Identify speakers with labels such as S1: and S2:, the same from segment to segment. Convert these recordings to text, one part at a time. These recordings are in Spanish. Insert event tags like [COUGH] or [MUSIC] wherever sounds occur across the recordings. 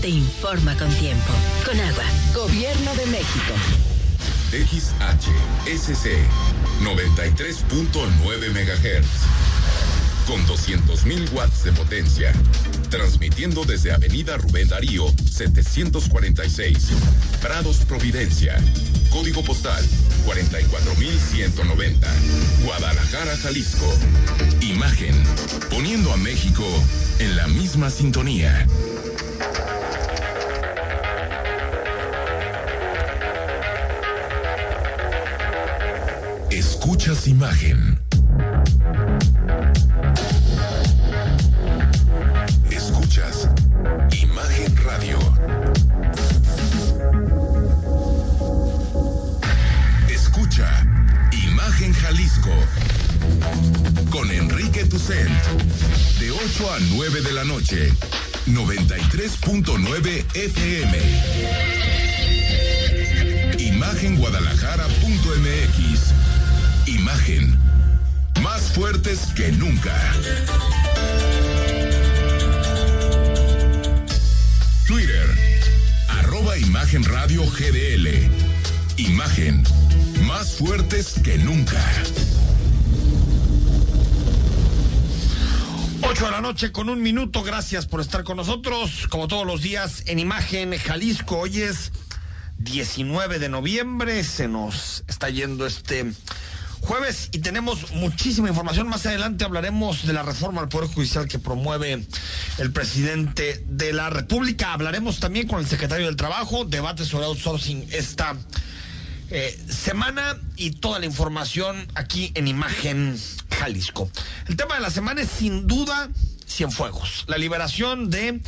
S1: te informa con tiempo. Con agua, Gobierno de México.
S2: XHSC 93.9 MHz con 200.000 watts de potencia, transmitiendo desde Avenida Rubén Darío 746, Prados Providencia, código postal 44190, Guadalajara, Jalisco. Imagen, poniendo a México en la misma sintonía. Escuchas imagen. Escuchas Imagen Radio. Escucha Imagen Jalisco. Con Enrique Tucent. De 8 a 9 de la noche. 93.9 FM. Imagenguadalajara.mx. Imagen. Más fuertes que nunca. Twitter. Arroba Imagen Radio GDL. Imagen. Más fuertes que nunca.
S3: 8 de la noche con un minuto. Gracias por estar con nosotros. Como todos los días en Imagen Jalisco. Hoy es 19 de noviembre. Se nos está yendo este jueves y tenemos muchísima información. Más adelante hablaremos de la reforma al Poder Judicial que promueve el presidente de la República. Hablaremos también con el secretario del Trabajo, debate sobre outsourcing esta eh, semana y toda la información aquí en Imagen Jalisco. El tema de la semana es sin duda Cienfuegos. La liberación de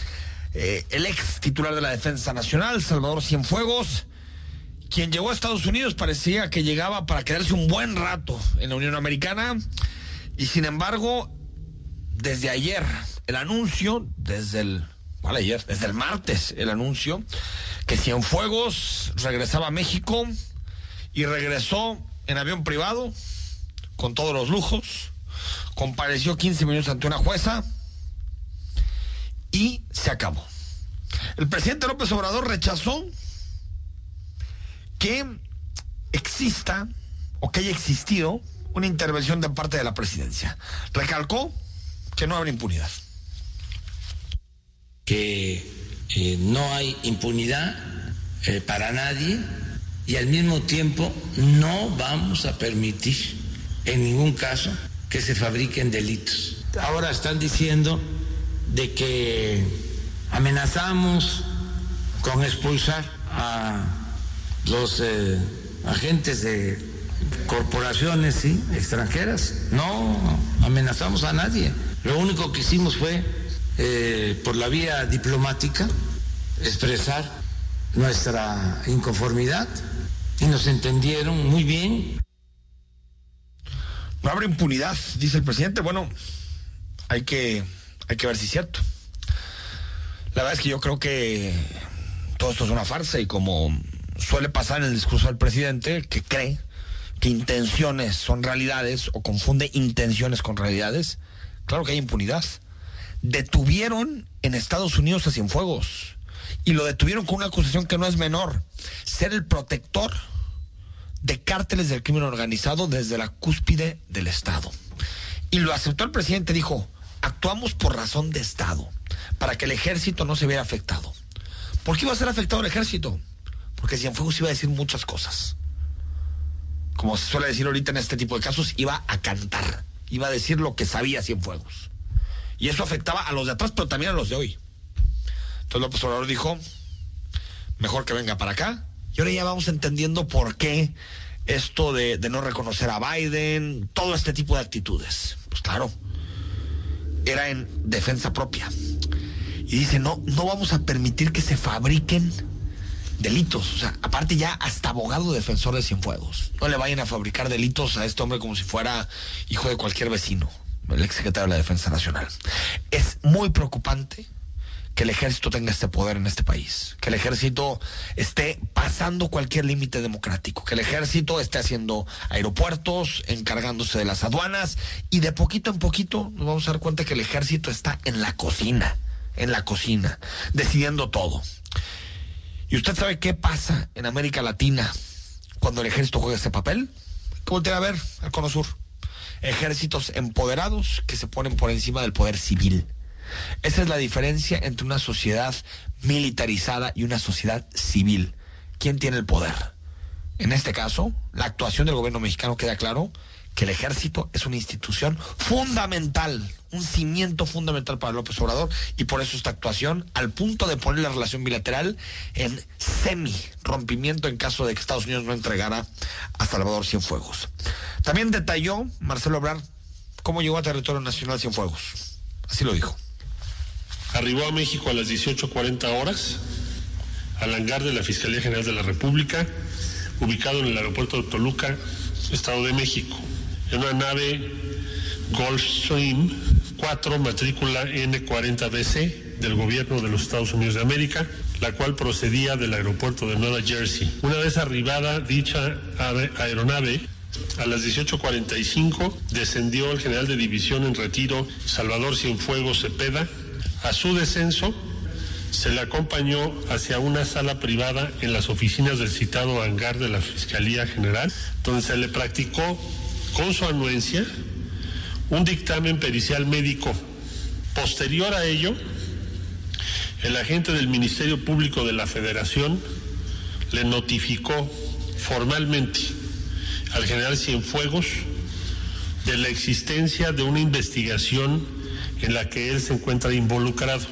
S3: eh, el ex titular de la Defensa Nacional, Salvador Cienfuegos quien llegó a Estados Unidos parecía que llegaba para quedarse un buen rato en la Unión Americana y sin embargo, desde ayer el anuncio, desde el, ¿cuál ayer? Desde el martes el anuncio que Cienfuegos regresaba a México y regresó en avión privado con todos los lujos, compareció 15 minutos ante una jueza y se acabó. El presidente López Obrador rechazó que exista o que haya existido una intervención de parte de la presidencia. Recalcó que no habrá impunidad.
S4: Que eh, no hay impunidad eh, para nadie y al mismo tiempo no vamos a permitir en ningún caso que se fabriquen delitos. Ahora están diciendo de que amenazamos con expulsar a los eh, agentes de corporaciones ¿sí? extranjeras. No amenazamos a nadie. Lo único que hicimos fue, eh, por la vía diplomática, expresar nuestra inconformidad y nos entendieron muy bien.
S3: No habrá impunidad, dice el presidente. Bueno, hay que, hay que ver si es cierto. La verdad es que yo creo que todo esto es una farsa y como suele pasar en el discurso del presidente, que cree que intenciones son realidades o confunde intenciones con realidades, claro que hay impunidad. Detuvieron en Estados Unidos a Cienfuegos y lo detuvieron con una acusación que no es menor, ser el protector de cárteles del crimen organizado desde la cúspide del Estado. Y lo aceptó el presidente, dijo, actuamos por razón de Estado, para que el ejército no se viera afectado. ¿Por qué iba a ser afectado el ejército? Porque Cienfuegos iba a decir muchas cosas. Como se suele decir ahorita en este tipo de casos, iba a cantar, iba a decir lo que sabía Cienfuegos. Y eso afectaba a los de atrás, pero también a los de hoy. Entonces López Obrador dijo, mejor que venga para acá. Y ahora ya vamos entendiendo por qué esto de, de no reconocer a Biden, todo este tipo de actitudes. Pues claro, era en defensa propia. Y dice, no, no vamos a permitir que se fabriquen delitos. O sea, aparte ya hasta abogado defensor de Cienfuegos. No le vayan a fabricar delitos a este hombre como si fuera hijo de cualquier vecino, el exsecretario de la Defensa Nacional. Es muy preocupante que el ejército tenga este poder en este país, que el ejército esté pasando cualquier límite democrático, que el ejército esté haciendo aeropuertos, encargándose de las aduanas y de poquito en poquito nos vamos a dar cuenta que el ejército está en la cocina en la cocina, decidiendo todo. ¿Y usted sabe qué pasa en América Latina cuando el ejército juega ese papel? Que voltea a ver al Cono Sur. Ejércitos empoderados que se ponen por encima del poder civil. Esa es la diferencia entre una sociedad militarizada y una sociedad civil. ¿Quién tiene el poder? En este caso, la actuación del gobierno mexicano queda claro que el ejército es una institución fundamental, un cimiento fundamental para López Obrador y por eso esta actuación al punto de poner la relación bilateral en semi rompimiento en caso de que Estados Unidos no entregara a Salvador Cienfuegos. También detalló Marcelo Ebrard cómo llegó a territorio nacional Cienfuegos. Así lo dijo.
S5: Arribó a México a las 18.40 horas al hangar de la Fiscalía General de la República, ubicado en el aeropuerto de Toluca, Estado de México en una nave Gulfstream 4 matrícula N40BC del gobierno de los Estados Unidos de América, la cual procedía del aeropuerto de Nueva Jersey. Una vez arribada dicha aeronave, a las 18.45 descendió el general de división en retiro Salvador Cienfuegos Cepeda. A su descenso se le acompañó hacia una sala privada en las oficinas del citado hangar de la Fiscalía General, donde se le practicó con su anuencia un dictamen pericial médico. Posterior a ello, el agente del Ministerio Público de la Federación le notificó formalmente al general Cienfuegos de la existencia de una investigación en la que él se encuentra involucrado.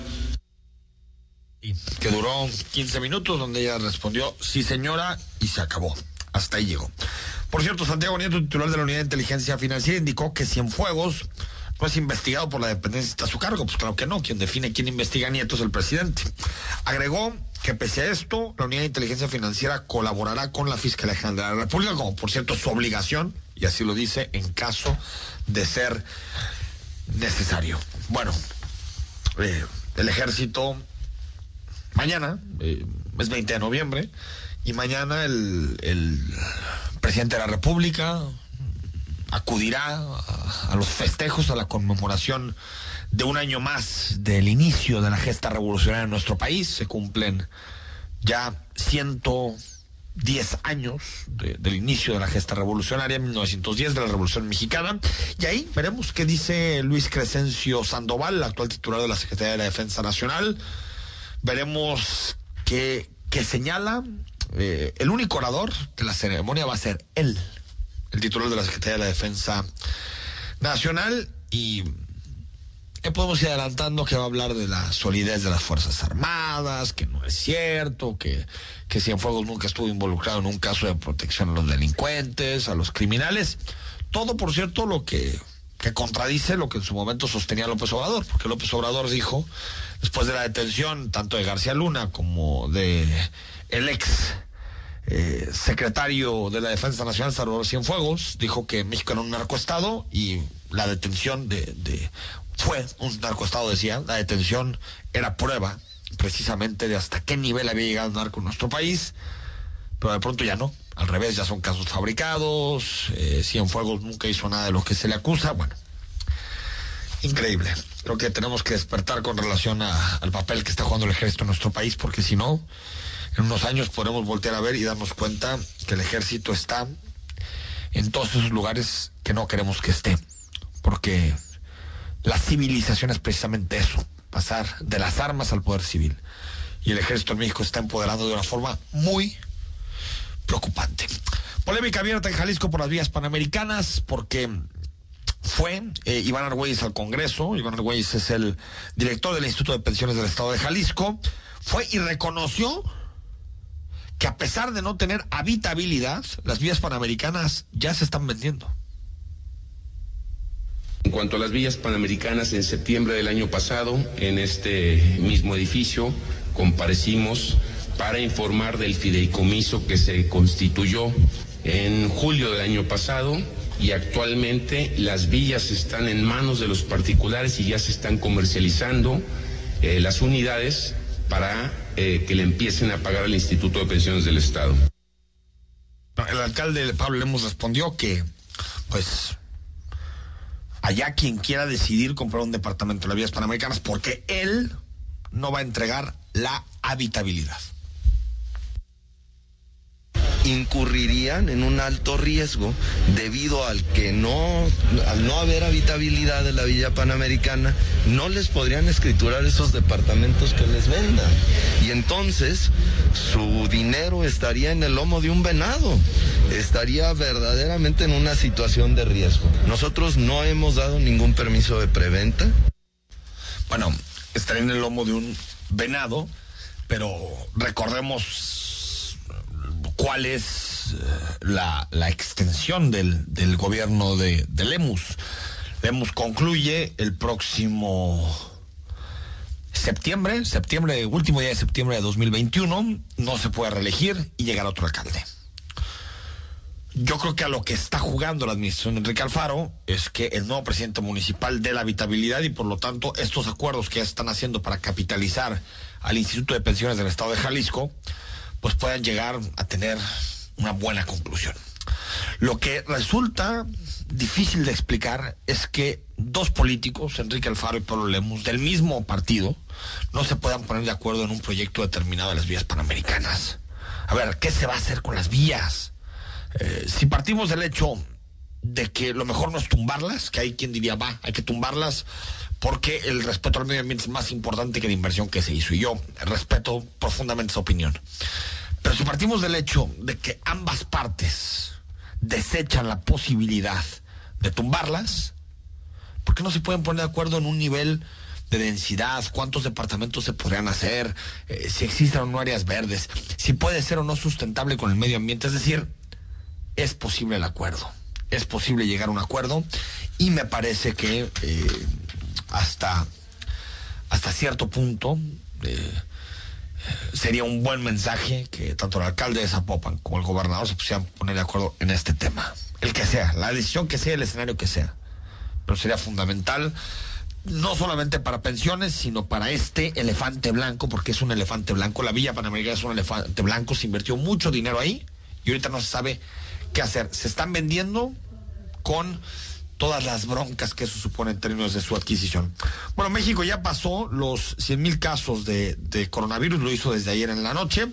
S3: Que duró 15 minutos, donde ella respondió, sí señora, y se acabó. Hasta ahí llegó. Por cierto, Santiago Nieto, titular de la Unidad de Inteligencia Financiera, indicó que Cienfuegos no es investigado por la dependencia está a su cargo. Pues claro que no, quien define quién investiga Nieto es el presidente. Agregó que pese a esto, la Unidad de Inteligencia Financiera colaborará con la Fiscalía General de la República, como por cierto su obligación, y así lo dice, en caso de ser necesario. Bueno, eh, el ejército mañana, eh, es 20 de noviembre, y mañana el presidente de la República acudirá a, los festejos, a la conmemoración de un año más del inicio de la gesta revolucionaria en nuestro país. Se cumplen ya 110 años del inicio de la gesta revolucionaria, 1910 de la Revolución Mexicana. Y ahí veremos qué dice Luis Crescencio Sandoval, el actual titular de la Secretaría de la Defensa Nacional. Veremos qué, qué señala eh, el único orador de la ceremonia va a ser él, el titular de la Secretaría de la Defensa Nacional y ya podemos ir adelantando que va a hablar de la solidez de las Fuerzas Armadas, que no es cierto, que, que Cienfuegos nunca estuvo involucrado en un caso de protección a los delincuentes, a los criminales. Todo, por cierto, lo que, que contradice lo que en su momento sostenía López Obrador, porque López Obrador dijo, después de la detención tanto de García Luna como de el ex eh, secretario de la Defensa Nacional, Salvador Cienfuegos, dijo que México era un narcoestado y la detención de, fue un narcoestado, decía, la detención era prueba precisamente de hasta qué nivel había llegado el narco en nuestro país, pero de pronto ya no, al revés, ya son casos fabricados, eh, Cienfuegos nunca hizo nada de lo que se le acusa, bueno, increíble. Creo que tenemos que despertar con relación al papel que está jugando el ejército en nuestro país, porque si no, en unos años podremos voltear a ver y darnos cuenta que el ejército está en todos esos lugares que no queremos que esté. Porque la civilización es precisamente eso, pasar de las armas al poder civil. Y el ejército en México está empoderando de una forma muy preocupante. Polémica abierta en Jalisco por las vías panamericanas, porque fue eh, Iván Argüelles al Congreso. Iván Argüelles es el director del Instituto de Pensiones del Estado de Jalisco. Fue y reconoció que a pesar de no tener habitabilidad, las vías panamericanas ya se están vendiendo.
S6: En cuanto a las vías panamericanas, en septiembre del año pasado, en este mismo edificio, comparecimos para informar del fideicomiso que se constituyó en julio del año pasado y actualmente las vías están en manos de los particulares y ya se están comercializando eh, las unidades para eh, que le empiecen a pagar al Instituto de Pensiones del Estado.
S3: El alcalde Pablo Lemos respondió que, pues, allá quien quiera decidir comprar un departamento de las vías panamericanas, porque él no va a entregar la habitabilidad
S7: incurrirían en un alto riesgo debido al que no, al no haber habitabilidad de la Villa Panamericana, no les podrían escriturar esos departamentos que les vendan. Y entonces su dinero estaría en el lomo de un venado, estaría verdaderamente en una situación de riesgo. Nosotros no hemos dado ningún permiso de preventa.
S3: Bueno, estaría en el lomo de un venado, pero recordemos cuál es eh, la, extensión del, del gobierno de, de, Lemus. Lemus concluye el próximo septiembre, septiembre, último día de septiembre de 2021, no se puede reelegir y llegar otro alcalde. Yo creo que a lo que está jugando la administración de Enrique Alfaro es que el nuevo presidente municipal dé la habitabilidad y por lo tanto estos acuerdos que ya están haciendo para capitalizar al Instituto de Pensiones del Estado de Jalisco, pues puedan llegar a tener una buena conclusión. Lo que resulta difícil de explicar es que dos políticos, Enrique Alfaro y Pablo Lemus, del mismo partido, no se puedan poner de acuerdo en un proyecto determinado de las vías panamericanas. A ver, ¿qué se va a hacer con las vías? Eh, si partimos del hecho de que lo mejor no es tumbarlas, que hay quien diría, va, hay que tumbarlas, porque el respeto al medio ambiente es más importante que la inversión que se hizo. Y yo respeto profundamente esa opinión. Pero si partimos del hecho de que ambas partes desechan la posibilidad de tumbarlas, ¿por qué no se pueden poner de acuerdo en un nivel de densidad? ¿Cuántos departamentos se podrían hacer? Eh, si existen o no áreas verdes, si puede ser o no sustentable con el medio ambiente. Es decir, es posible el acuerdo, es posible llegar a un acuerdo y me parece que eh, hasta, hasta cierto punto eh, sería un buen mensaje que tanto el alcalde de Zapopan como el gobernador se pusieran poner de acuerdo en este tema. El que sea, la decisión que sea, el escenario que sea. Pero sería fundamental no solamente para pensiones, sino para este elefante blanco, porque es un elefante blanco. La Villa Panamericana es un elefante blanco, se invirtió mucho dinero ahí y ahorita no se sabe qué hacer. Se están vendiendo con todas las broncas que eso supone en términos de su adquisición. Bueno, México ya pasó los 100 mil casos de, de, coronavirus, lo hizo desde ayer en la noche,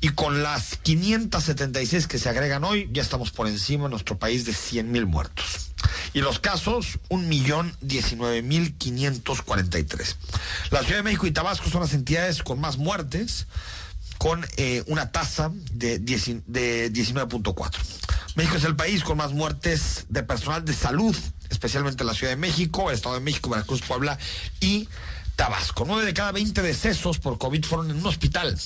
S3: y con las 576 que se agregan hoy, ya estamos por encima en nuestro país de 100 mil muertos. Y los casos, un millón diecinueve mil quinientos cuarenta y tres. La Ciudad de México y Tabasco son las entidades con más muertes, con eh, una tasa de, de 19.4. México es el país con más muertes de personal de salud, especialmente la Ciudad de México, el Estado de México, Veracruz, Puebla y Tabasco. Nueve de cada 20 decesos por COVID fueron en un hospital.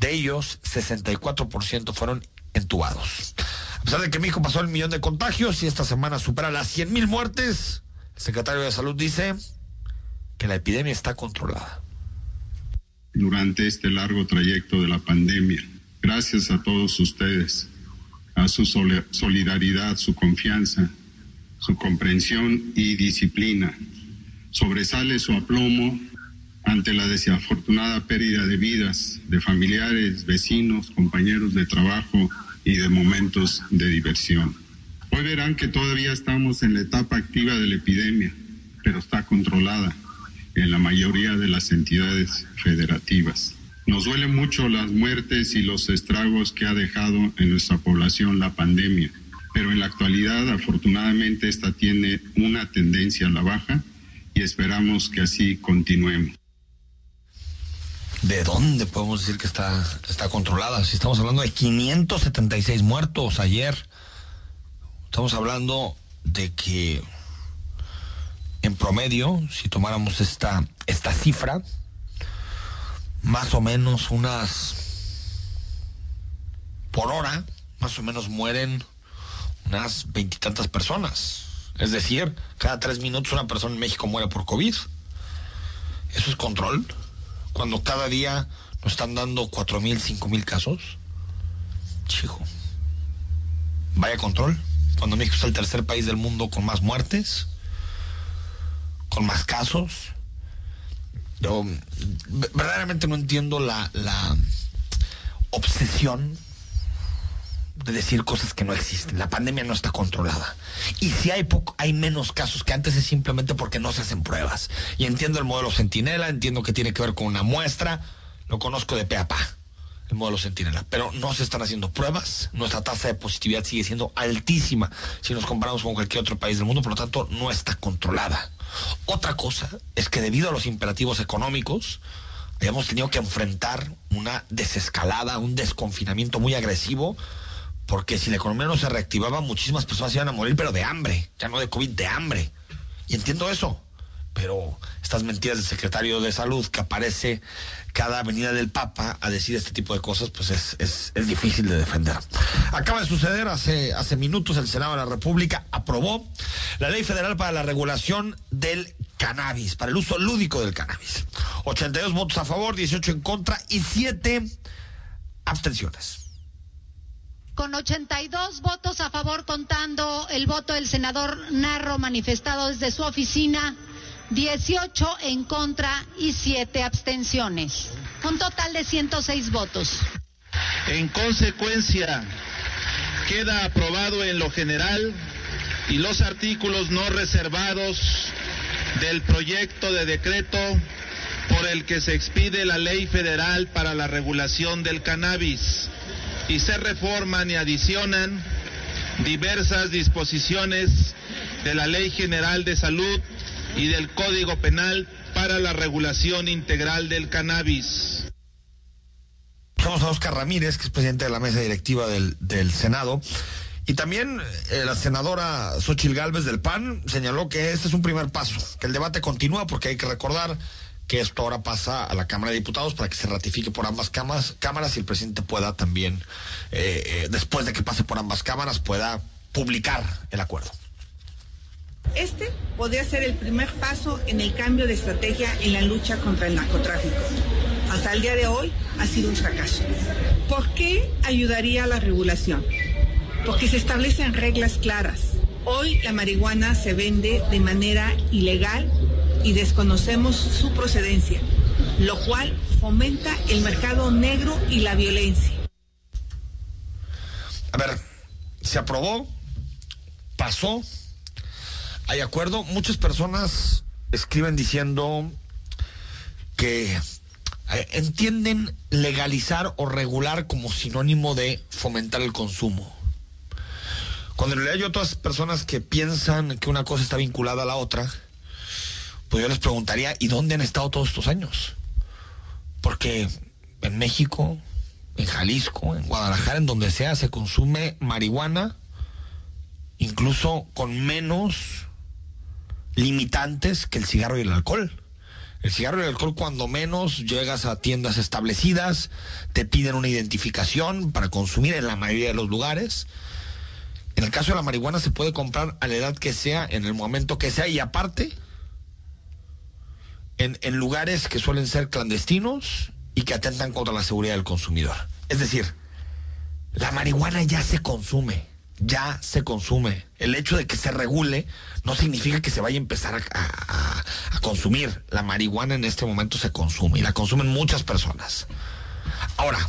S3: De ellos, 64% fueron entubados. A pesar de que México pasó el millón de contagios y esta semana supera las 100 mil muertes, el secretario de Salud dice que la epidemia está controlada.
S8: Durante este largo trayecto de la pandemia, gracias a todos ustedes a su solidaridad, su confianza, su comprensión y disciplina. Sobresale su aplomo ante la desafortunada pérdida de vidas de familiares, vecinos, compañeros de trabajo y de momentos de diversión. Hoy verán que todavía estamos en la etapa activa de la epidemia, pero está controlada en la mayoría de las entidades federativas. Nos duelen mucho las muertes y los estragos que ha dejado en nuestra población la pandemia, pero en la actualidad afortunadamente esta tiene una tendencia a la baja y esperamos que así continuemos.
S3: ¿De dónde podemos decir que está, está controlada? Si estamos hablando de 576 muertos ayer, estamos hablando de que en promedio, si tomáramos esta, esta cifra, más o menos unas por hora, más o menos mueren unas veintitantas personas. Es decir, cada tres minutos una persona en México muere por COVID. Eso es control. Cuando cada día nos están dando cuatro mil, cinco mil casos. Chico. Vaya control. Cuando México es el tercer país del mundo con más muertes, con más casos yo verdaderamente no entiendo la, la obsesión de decir cosas que no existen. La pandemia no está controlada. Y si hay poco, hay menos casos que antes es simplemente porque no se hacen pruebas. Y entiendo el modelo Centinela, entiendo que tiene que ver con una muestra, lo conozco de pe a pa, el modelo Centinela, pero no se están haciendo pruebas. Nuestra tasa de positividad sigue siendo altísima si nos comparamos con cualquier otro país del mundo, por lo tanto no está controlada. Otra cosa es que debido a los imperativos económicos, habíamos tenido que enfrentar una desescalada, un desconfinamiento muy agresivo porque si la economía no se reactivaba, muchísimas personas iban a morir, pero de hambre, ya no de COVID, de hambre. Y entiendo eso, pero estas mentiras del secretario de salud que aparece cada venida del Papa a decir este tipo de cosas, pues es, es, es, difícil de defender. Acaba de suceder hace, hace minutos el Senado de la República aprobó la ley federal para la regulación del cannabis, para el uso lúdico del cannabis. 82 votos a favor, 18 en contra y 7 abstenciones.
S9: Con 82 votos a favor, contando el voto del senador Narro manifestado desde su oficina, 18 en contra y 7 abstenciones. Un total de 106 votos.
S10: En consecuencia, queda aprobado en lo general y los artículos no reservados del proyecto de decreto por el que se expide la Ley Federal para la Regulación del Cannabis y se reforman y adicionan diversas disposiciones de la Ley General de Salud y del Código Penal para la regulación integral del cannabis.
S3: Vamos a Oscar Ramírez, que es presidente de la mesa directiva del, Senado. Y también eh, la senadora Xochil Gálvez del PAN señaló que este es un primer paso, que el debate continúa porque hay que recordar que esto ahora pasa a la Cámara de Diputados para que se ratifique por ambas cámaras, cámaras y el presidente pueda también, eh, eh, después de que pase por ambas cámaras, pueda publicar el acuerdo.
S11: Este podría ser el primer paso en el cambio de estrategia en la lucha contra el narcotráfico. Hasta el día de hoy ha sido un fracaso. ¿Por qué ayudaría la regulación? Porque se establecen reglas claras. Hoy la marihuana se vende de manera ilegal y desconocemos su procedencia, lo cual fomenta el mercado negro y la violencia.
S3: A ver, se aprobó, pasó, hay acuerdo. Muchas personas escriben diciendo que eh, entienden legalizar o regular como sinónimo de fomentar el consumo. Cuando le realidad hay otras personas que piensan que una cosa está vinculada a la otra, pues yo les preguntaría, ¿y dónde han estado todos estos años? Porque en México, en Jalisco, en Guadalajara, en donde sea, se consume marihuana, incluso con menos limitantes que el cigarro y el alcohol. El cigarro y el alcohol cuando menos llegas a tiendas establecidas, te piden una identificación para consumir en la mayoría de los lugares. En el caso de la marihuana se puede comprar a la edad que sea, en el momento que sea y aparte en, en lugares que suelen ser clandestinos y que atentan contra la seguridad del consumidor. Es decir, la marihuana ya se consume, ya se consume. El hecho de que se regule no significa que se vaya a empezar a, consumir. La marihuana en este momento se consume y la consumen muchas personas. Ahora,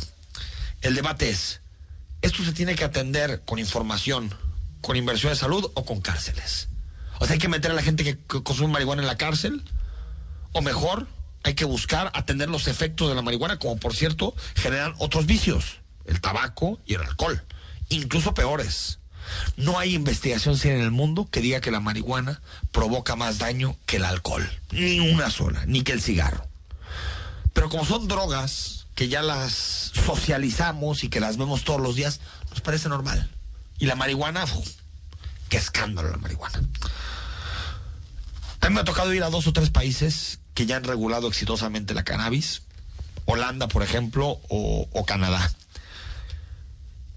S3: el debate es, ¿esto se tiene que atender con información, con inversión de salud o con cárceles? O sea, hay que meter a la gente que consume marihuana en la cárcel o mejor, hay que buscar atender los efectos de la marihuana, como por cierto generan otros vicios, el tabaco y el alcohol, incluso peores. No hay investigación en el mundo que diga que la marihuana provoca más daño que el alcohol, ni una sola, ni que el cigarro. Pero como son drogas que ya las socializamos y que las vemos todos los días, nos parece normal. Y la marihuana, qué escándalo la marihuana. A mí me ha tocado ir a dos o tres países que ya han regulado exitosamente la cannabis, Holanda, por ejemplo, o, Canadá.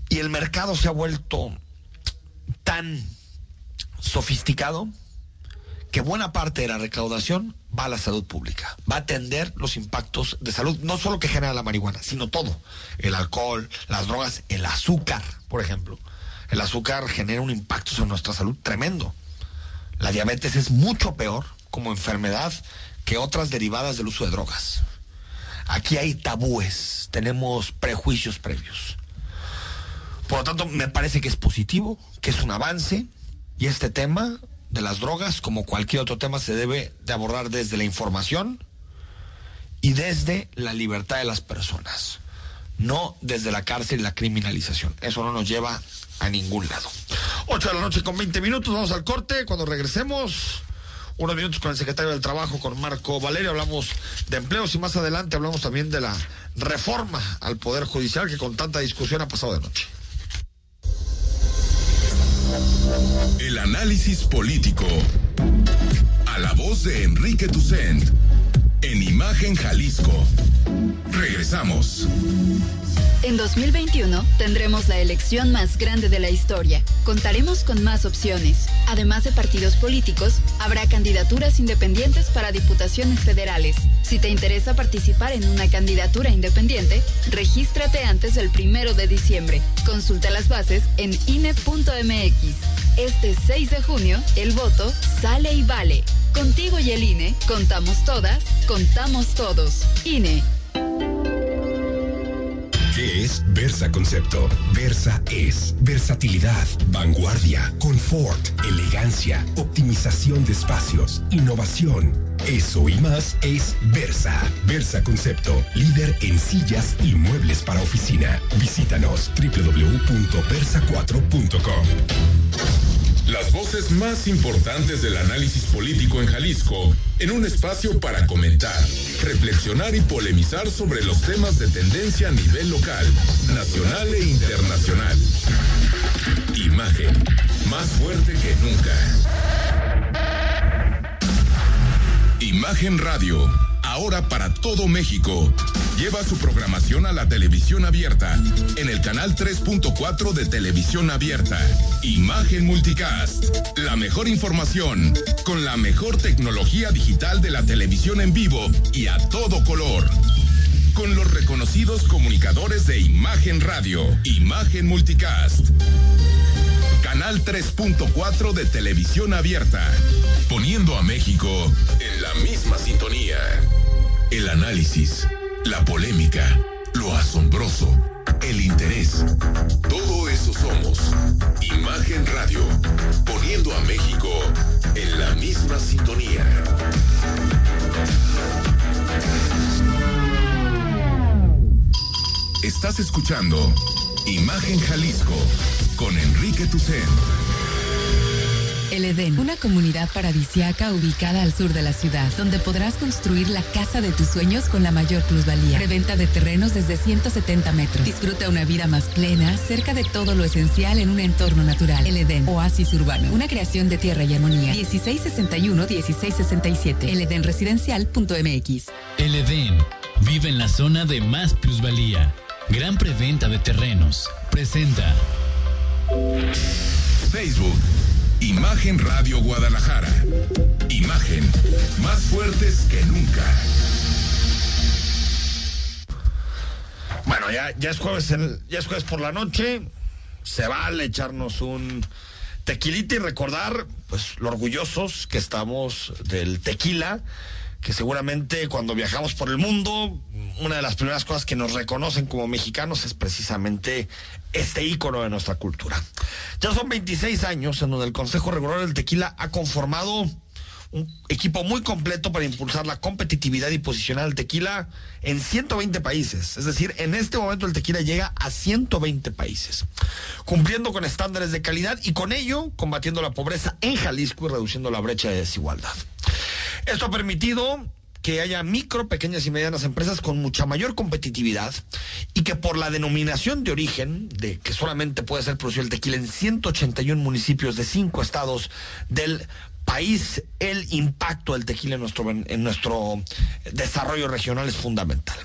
S3: Y el mercado se ha vuelto tan sofisticado que buena parte de la recaudación va a la salud pública, va a atender los impactos de salud, no solo que genera la marihuana, sino todo, el alcohol, las drogas, el azúcar, por ejemplo. El azúcar genera un impacto sobre nuestra salud tremendo. La diabetes es mucho peor como enfermedad que otras derivadas del uso de drogas. Aquí hay tabúes, tenemos prejuicios previos. Por lo tanto, me parece que es positivo, que es un avance, y este tema de las drogas, como cualquier otro tema, se debe de abordar desde la información y desde la libertad de las personas, no desde la cárcel y la criminalización. Eso no nos lleva a ningún lado. 8 de la noche con 20 minutos, vamos al corte. Cuando regresemos, unos minutos con el secretario del Trabajo, con Marco Valerio, hablamos de empleos y más adelante hablamos también de la reforma al Poder Judicial que con tanta discusión ha pasado de noche.
S2: El análisis político. A la voz de Enrique Tucent. En Imagen Jalisco. Regresamos.
S12: En 2021 tendremos la elección más grande de la historia. Contaremos con más opciones. Además de partidos políticos, habrá candidaturas independientes para diputaciones federales. Si te interesa participar en una candidatura independiente, regístrate antes del primero de diciembre. Consulta las bases en INE.mx. Este 6 de junio, el voto sale y vale. Contigo y el INE, contamos todas, contamos todos. INE.
S13: ¿Qué es Versa Concepto? Versa es versatilidad, vanguardia, confort, elegancia, optimización de espacios, innovación. Eso y más es Versa. Versa Concepto, líder en sillas y muebles para oficina. Visítanos www.versa4.com.
S2: Las voces más importantes del análisis político en Jalisco, en un espacio para comentar, reflexionar y polemizar sobre los temas de tendencia a nivel local, nacional e internacional. Imagen, más fuerte que nunca. Imagen Radio, ahora para todo México. Lleva su programación a la televisión abierta, en el canal 3.4 de televisión abierta. Imagen Multicast, la mejor información, con la mejor tecnología digital de la televisión en vivo y a todo color. Con los reconocidos comunicadores de Imagen Radio, Imagen Multicast. Canal 3.4 de televisión abierta, poniendo a México en la misma sintonía. El análisis, la polémica, lo asombroso, el interés. Todo eso somos. Imagen Radio, poniendo a México en la misma sintonía. Estás escuchando Imagen Jalisco con Enrique Tucen.
S14: El Edén, una comunidad paradisiaca ubicada al sur de la ciudad, donde podrás construir la casa de tus sueños con la mayor plusvalía. Reventa de terrenos desde 170 metros. Disfruta una vida más plena, cerca de todo lo esencial en un entorno natural. El Edén, oasis urbano, una creación de tierra y armonía. 1661-1667. Eledenresidencial.mx.
S15: El Edén vive en la zona de más plusvalía. Gran preventa de terrenos. Presenta.
S2: Facebook. Imagen Radio Guadalajara. Imagen más fuertes que nunca.
S3: Bueno, ya, ya, es jueves en- ya es jueves por la noche. Se vale echarnos un tequilita y recordar, pues, lo orgullosos que estamos del tequila, que seguramente cuando viajamos por el mundo, una de las primeras cosas que nos reconocen como mexicanos es precisamente este ícono de nuestra cultura. Ya son 26 años en donde el Consejo Regular del Tequila ha conformado un equipo muy completo para impulsar la competitividad y posicionar el tequila en 120 países. Es decir, en este momento el tequila llega a 120 países, cumpliendo con estándares de calidad y con ello combatiendo la pobreza en Jalisco y reduciendo la brecha de desigualdad. Esto ha permitido que haya micro, pequeñas y medianas empresas con mucha mayor competitividad y que por la denominación de origen, de que solamente puede ser producido el tequila en 181 municipios de cinco estados del país, el impacto del tequila en nuestro, en nuestro desarrollo regional es fundamental.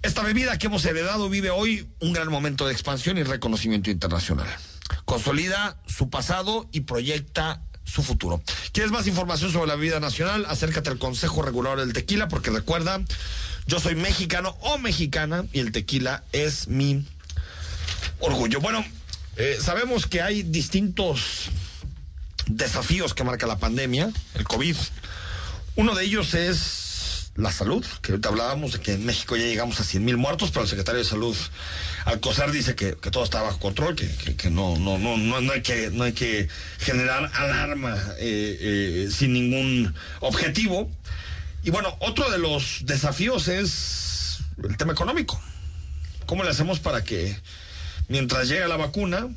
S3: Esta bebida que hemos heredado vive hoy un gran momento de expansión y reconocimiento internacional. Consolida su pasado y proyecta su futuro. ¿Quieres más información sobre la bebida nacional? Acércate al Consejo Regulador del Tequila porque recuerda, yo soy mexicano o mexicana y el tequila es mi orgullo. Bueno, eh, sabemos que hay distintos desafíos que marca la pandemia, el COVID. Uno de ellos es la salud, que ahorita hablábamos de que en México ya llegamos a 100 mil muertos, pero el secretario de Salud Alcozar dice que, todo está bajo control, que, que, no, no, no, no, hay que, no hay que generar alarma eh, eh, sin ningún objetivo. Y bueno, otro de los desafíos es el tema económico. ¿Cómo le hacemos para que mientras llega la vacuna,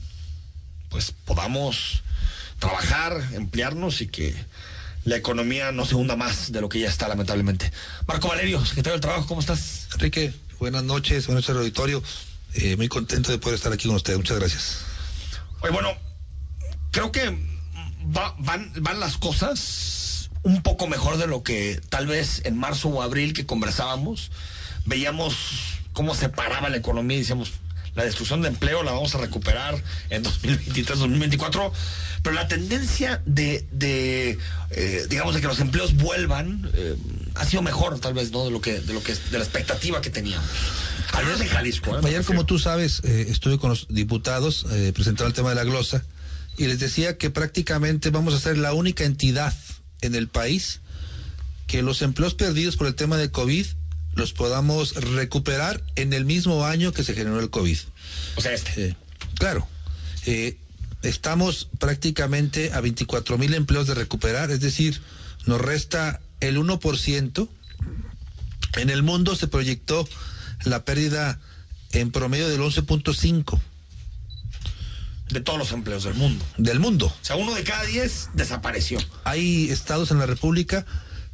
S3: pues podamos trabajar, emplearnos y que la economía no se hunda más de lo que ya está, lamentablemente. Marco Valerio, secretario del Trabajo, ¿cómo estás?
S16: Enrique, buenas noches, buenas noches al auditorio. Eh, muy contento de poder estar aquí con usted. Muchas gracias.
S3: Oye, bueno, creo que van, van las cosas un poco mejor de lo que tal vez en marzo o abril que conversábamos, veíamos cómo se paraba la economía y decíamos, la destrucción de empleo la vamos a recuperar en 2023, 2024, pero la tendencia de, de eh, digamos, de que los empleos vuelvan eh, ha sido mejor, tal vez, ¿no? De lo que, de lo que, de la expectativa que teníamos. Al menos en Jalisco.
S16: ¿eh? Ayer, como tú sabes, estuve con los diputados presentando el tema de la glosa y les decía que prácticamente vamos a ser la única entidad en el país que los empleos perdidos por el tema de COVID los podamos recuperar en el mismo año que se generó el COVID.
S3: O sea, este.
S16: Eh, claro. Eh, estamos prácticamente a 24 mil empleos de recuperar, es decir, nos resta el 1%. En el mundo se proyectó la pérdida en promedio del 11.5.
S3: De todos los empleos del mundo.
S16: Del mundo.
S3: O sea, uno de cada diez desapareció.
S16: Hay estados en la República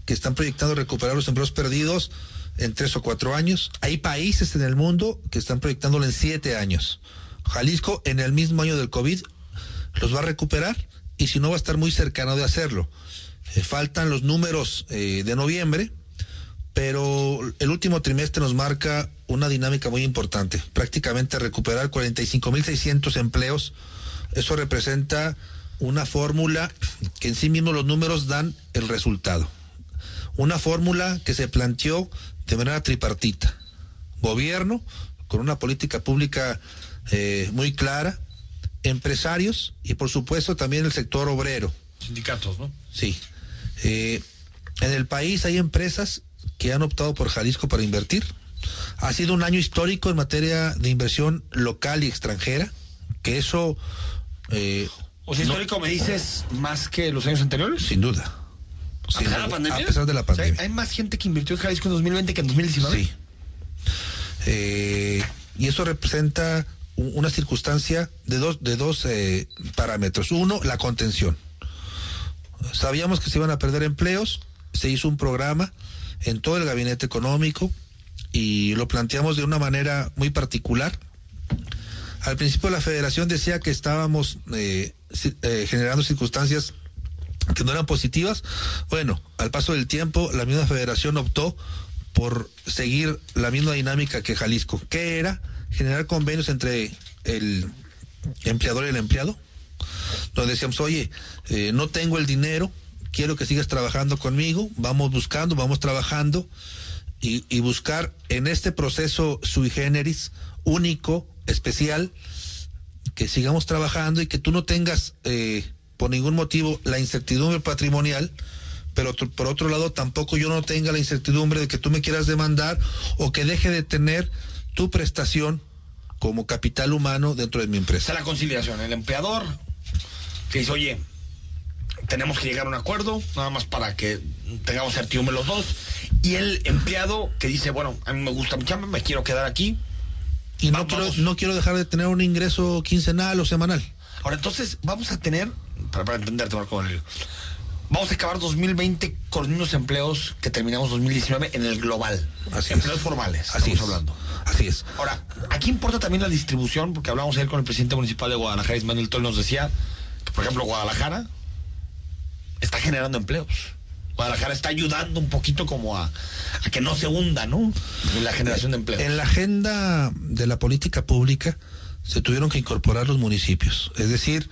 S16: que están proyectando recuperar los empleos perdidos en tres o cuatro años. Hay países en el mundo que están proyectándolo en siete años. Jalisco en el mismo año del COVID los va a recuperar y si no va a estar muy cercano de hacerlo. Eh, faltan los números eh, de noviembre, pero el último trimestre nos marca una dinámica muy importante. Prácticamente recuperar 45.600 empleos. Eso representa una fórmula que en sí mismo los números dan el resultado. Una fórmula que se planteó de manera tripartita. Gobierno, con una política pública eh, muy clara, empresarios y por supuesto también el sector obrero.
S3: Sindicatos, ¿no?
S16: Sí. Eh, en el país hay empresas que han optado por Jalisco para invertir. Ha sido un año histórico en materia de inversión local y extranjera, que eso...
S3: Eh, o sea, histórico me dices más que los años anteriores.
S16: Sin duda.
S3: ¿A pesar de la pandemia?
S16: A pesar de la pandemia.
S3: ¿Hay más gente que invirtió en Jalisco en 2020 que en 2019?
S16: Sí. Eh, y eso representa una circunstancia de dos, de dos eh, parámetros. Uno, la contención. Sabíamos que se iban a perder empleos, se hizo un programa en todo el gabinete económico y lo planteamos de una manera muy particular. Al principio la federación decía que estábamos eh, generando circunstancias que no eran positivas. Bueno, al paso del tiempo, la misma federación optó por seguir la misma dinámica que Jalisco, que era generar convenios entre el empleador y el empleado, donde decíamos, oye, eh, no tengo el dinero, quiero que sigas trabajando conmigo, vamos buscando, vamos trabajando y, buscar en este proceso sui generis único, especial, que sigamos trabajando y que tú no tengas eh, por ningún motivo la incertidumbre patrimonial, pero por otro lado tampoco yo no tenga la incertidumbre de que tú me quieras demandar o que deje de tener tu prestación como capital humano dentro de mi empresa.
S3: Esa la conciliación. El empleador que dice, oye, tenemos que llegar a un acuerdo, nada más para que tengamos certidumbre los dos. Y el empleado que dice, bueno, a mí me gusta mi chamba, me quiero quedar aquí.
S16: Y no quiero, no quiero dejar de tener un ingreso quincenal o semanal.
S3: Ahora, entonces, vamos a tener para, para entenderte, Marco Vamos a acabar 2020 con los mismos empleos que terminamos 2019 en el global.
S16: Así
S3: empleos formales.
S16: Así
S3: estamos hablando.
S16: Así es.
S3: Ahora, aquí importa también la distribución, porque hablamos ayer con el presidente municipal de Guadalajara, Ismael Tol, nos decía que, por ejemplo, Guadalajara está generando empleos. Guadalajara está ayudando un poquito como a, a que no se hunda, ¿no? En la generación de empleos.
S16: En la agenda de la política pública se tuvieron que incorporar los municipios. Es decir,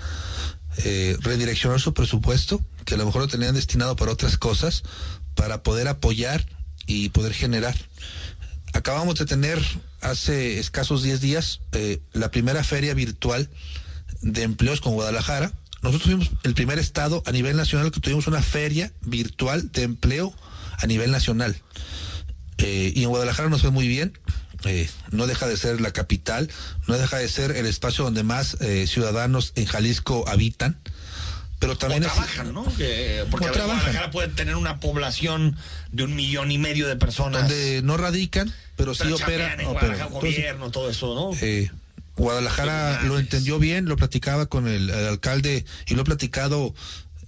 S16: eh, redireccionar su presupuesto, que a lo mejor lo tenían destinado para otras cosas, para poder apoyar y poder generar. Acabamos de tener hace escasos 10 días eh, la primera feria virtual de empleos con Guadalajara. Nosotros fuimos el primer estado a nivel nacional que tuvimos una feria virtual de empleo a nivel nacional. Eh, y en Guadalajara nos fue muy bien. Eh, no deja de ser la capital, no deja de ser el espacio donde más eh, ciudadanos en Jalisco habitan. Pero también
S3: o trabajan, ¿no? Que, porque Guadalajara puede tener una población de un millón y medio de personas.
S16: Donde no radican, pero, sí operan.
S3: En Guadalajara, gobierno, todo eso, ¿no?
S16: Eh, Guadalajara lo entendió bien, lo platicaba con el, alcalde y lo he platicado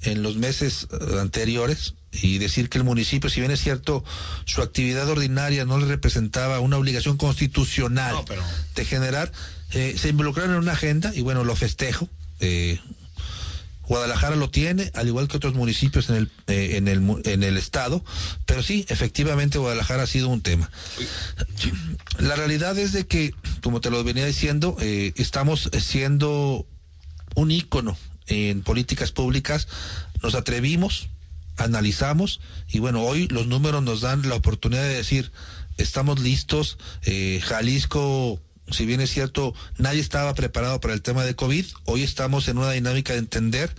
S16: en los meses eh, anteriores y decir que el municipio, si bien es cierto, su actividad ordinaria no le representaba una obligación constitucional de generar, eh, se involucraron en una agenda y bueno, lo festejo. Eh, Guadalajara lo tiene, al igual que otros municipios en el, eh, en el, en el estado, pero sí, efectivamente Guadalajara ha sido un tema. La realidad es de que, como te lo venía diciendo, eh, estamos siendo un ícono en políticas públicas, nos atrevimos, analizamos y bueno, hoy los números nos dan la oportunidad de decir, estamos listos, eh, Jalisco si bien es cierto, nadie estaba preparado para el tema de COVID, hoy estamos en una dinámica de entender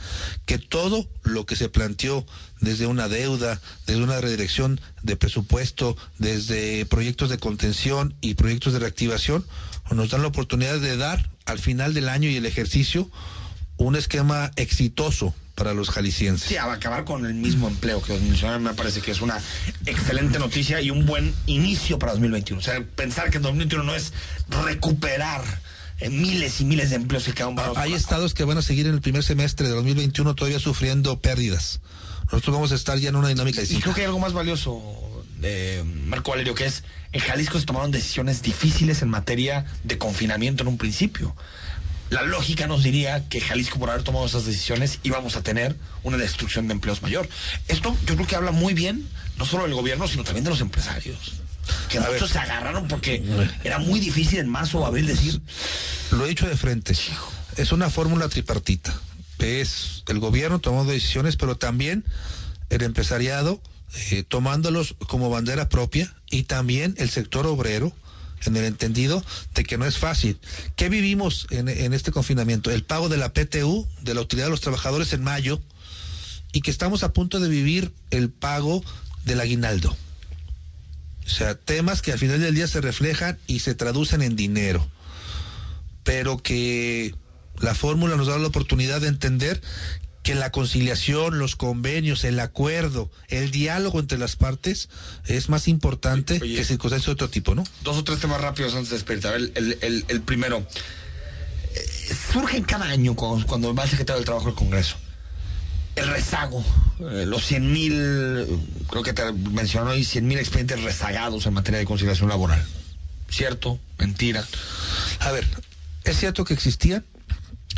S16: que todo lo que se planteó desde una deuda, desde una redirección de presupuesto, desde proyectos de contención y proyectos de reactivación, nos dan la oportunidad de dar al final del año y el ejercicio un esquema exitoso para los jaliscienses.
S3: Sí, acabar con el mismo empleo que mencionaron me parece que es una excelente noticia y un buen inicio para 2021. O sea, pensar que 2021 no es recuperar eh, miles y miles de empleos que quedan
S16: ah, Hay estados que van a seguir en el primer semestre de 2021 todavía sufriendo pérdidas. Nosotros vamos a estar ya en una dinámica
S3: distinta. Y creo que hay algo más valioso, de Marco Valerio, que es en Jalisco se tomaron decisiones difíciles en materia de confinamiento en un principio la lógica nos diría que Jalisco, por haber tomado esas decisiones, íbamos a tener una destrucción de empleos mayor. Esto yo creo que habla muy bien, no solo del gobierno, sino también de los empresarios. Que muchos se agarraron porque era muy difícil en marzo o abril decir.
S16: Lo he dicho de frente. Es una fórmula tripartita. Es el gobierno tomando decisiones, pero también el empresariado eh, tomándolos como bandera propia y también el sector obrero en el entendido de que no es fácil. ¿Qué vivimos en, este confinamiento? El pago de la PTU, de la utilidad de los trabajadores en mayo, y que estamos a punto de vivir el pago del aguinaldo. O sea, temas que al final del día se reflejan y se traducen en dinero, pero que la fórmula nos da la oportunidad de entender que la conciliación, los convenios, el acuerdo, el diálogo entre las partes es más importante que circunstancias de otro tipo, ¿no?
S3: Dos o tres temas rápidos antes de despedir. El, el, primero, eh, surge cada año cuando, va el secretario del Trabajo del Congreso. El rezago, eh, los 100 mil, creo que te mencionó ahí, 100 mil expedientes rezagados en materia de conciliación laboral. ¿Cierto? ¿Mentira?
S16: A ver, ¿es cierto que existían?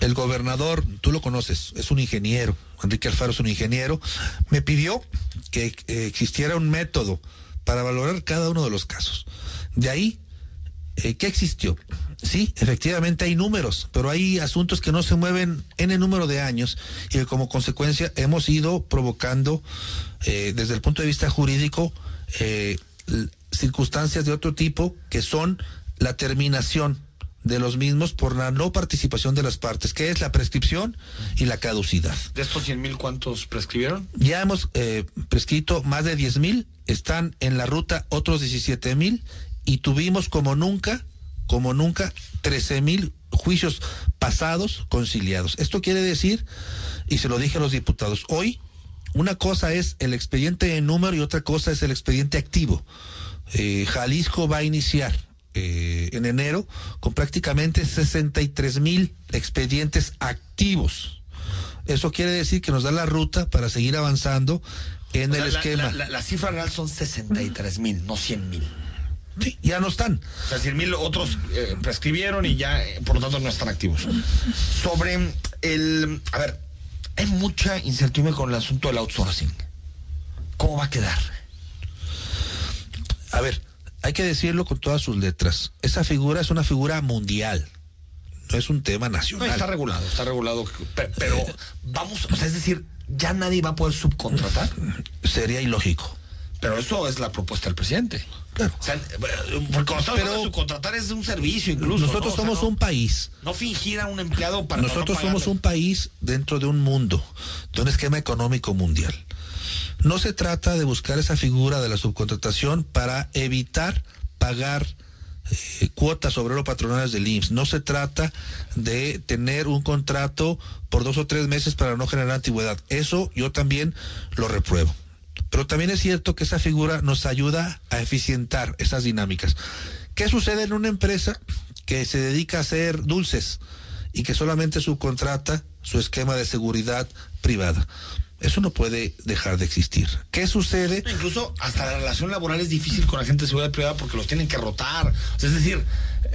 S16: El gobernador, tú lo conoces, es un ingeniero, Enrique Alfaro es un ingeniero, me pidió que eh, existiera un método para valorar cada uno de los casos. De ahí, eh, ¿qué existió? Sí, efectivamente hay números, pero hay asuntos que no se mueven en el número de años y que como consecuencia hemos ido provocando eh, desde el punto de vista jurídico circunstancias de otro tipo que son la terminación de los mismos por la no participación de las partes, que es la prescripción y la caducidad.
S3: ¿De estos 100 mil cuántos prescribieron?
S16: Ya hemos eh, prescrito más de 10 mil, están en la ruta otros 17 mil y tuvimos como nunca, como nunca, 13 mil juicios pasados conciliados. Esto quiere decir, y se lo dije a los diputados, hoy una cosa es el expediente en número y otra cosa es el expediente activo. Eh, Jalisco va a iniciar eh, en enero con prácticamente 63 mil expedientes activos. Eso quiere decir que nos da la ruta para seguir avanzando en el esquema.
S3: La, cifra real son 63 mil, no 100 mil.
S16: Sí, ya no están.
S3: O sea, 100 mil otros eh, prescribieron y ya, eh, por lo tanto, no están activos. Sobre el. A ver, hay mucha incertidumbre con el asunto del outsourcing. ¿Cómo va a quedar?
S16: A ver, hay que decirlo con todas sus letras. Esa figura es una figura mundial. No es un tema nacional.
S3: está regulado, está regulado. Pero, vamos, o sea, es decir, ya nadie va a poder subcontratar.
S16: Sería ilógico.
S3: Pero eso es la propuesta del presidente.
S16: Claro.
S3: O sea, porque pero, subcontratar es un servicio incluso.
S16: Nosotros somos un país.
S3: No fingir a un empleado para.
S16: Nosotros somos un país dentro de un mundo, de un esquema económico mundial. No se trata de buscar esa figura de la subcontratación para evitar pagar eh, cuotas obrero patronales del IMSS. No se trata de tener un contrato por dos o tres meses para no generar antigüedad. Eso yo también lo repruebo. Pero también es cierto que esa figura nos ayuda a eficientar esas dinámicas. ¿Qué sucede en una empresa que se dedica a hacer dulces y que solamente subcontrata su esquema de seguridad privada? Eso no puede dejar de existir. ¿Qué sucede?
S3: Incluso hasta la relación laboral es difícil con la gente de seguridad privada porque los tienen que rotar. es decir,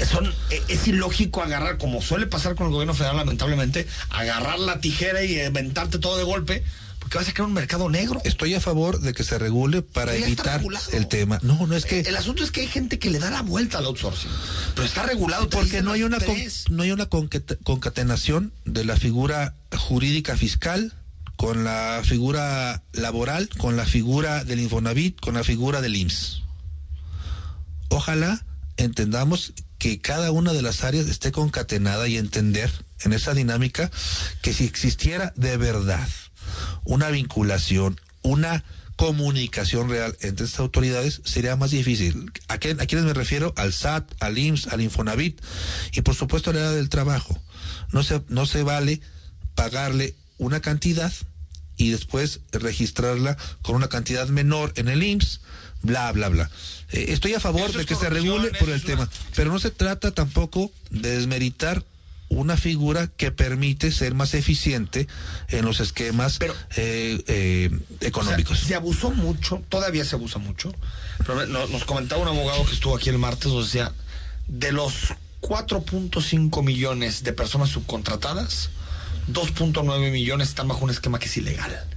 S3: son, e, es ilógico agarrar, como suele pasar con el gobierno federal, lamentablemente, agarrar la tijera y inventarte todo de golpe. Porque vas a crear un mercado negro.
S16: Estoy a favor de que se regule para evitar el tema. No, no es que.
S3: El asunto es que hay gente que le da la vuelta al outsourcing. Pero está regulado.
S16: Porque no hay, una no hay una concatenación de la figura jurídica fiscal con la figura laboral, con la figura del Infonavit, con la figura del IMSS. Ojalá entendamos que cada una de las áreas esté concatenada y entender en esa dinámica que si existiera de verdad una vinculación, una comunicación real entre estas autoridades sería más difícil. ¿A, qué, ¿A quiénes me refiero? Al SAT, al IMSS, al Infonavit y por supuesto a la del trabajo. No se, no se vale pagarle una cantidad y después registrarla con una cantidad menor en el IMSS, bla, bla, bla. Eh, estoy a favor de que se regule por el tema, pero no se trata tampoco de desmeritar una figura que permite ser más eficiente en los esquemas eh, eh, económicos.
S3: se abusó mucho, todavía se abusa mucho. Pero nos comentaba un abogado que estuvo aquí el martes, nos decía, de los 4.5 millones de personas subcontratadas, 2.9 millones están bajo un esquema que es ilegal.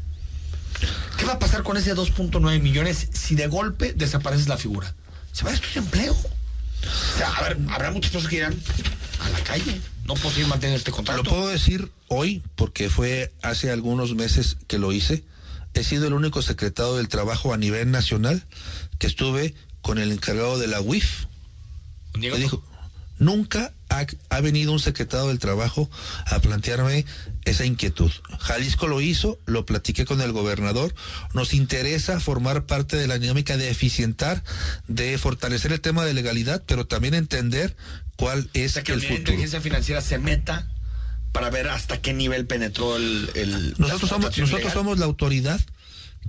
S3: ¿Qué va a pasar con ese 2.9 millones si de golpe desaparece la figura? Se va a destruir empleo. O sea, a ver, habrá muchas personas que irán a la calle. No puedo seguir manteniendo este contrato.
S16: Lo puedo decir hoy, porque fue hace algunos meses que lo hice. He sido el único secretario del trabajo a nivel nacional que estuve con el encargado de la UIF. dijo, nunca ha, venido un secretario del Trabajo a plantearme esa inquietud. Jalisco lo hizo, lo platiqué con el gobernador. Nos interesa formar parte de la dinámica de eficientar, de fortalecer el tema de legalidad, pero también entender cuál es
S3: que
S16: el
S3: futuro. la inteligencia financiera se meta para ver hasta qué nivel penetró el.
S16: nosotros somos, nosotros somos la autoridad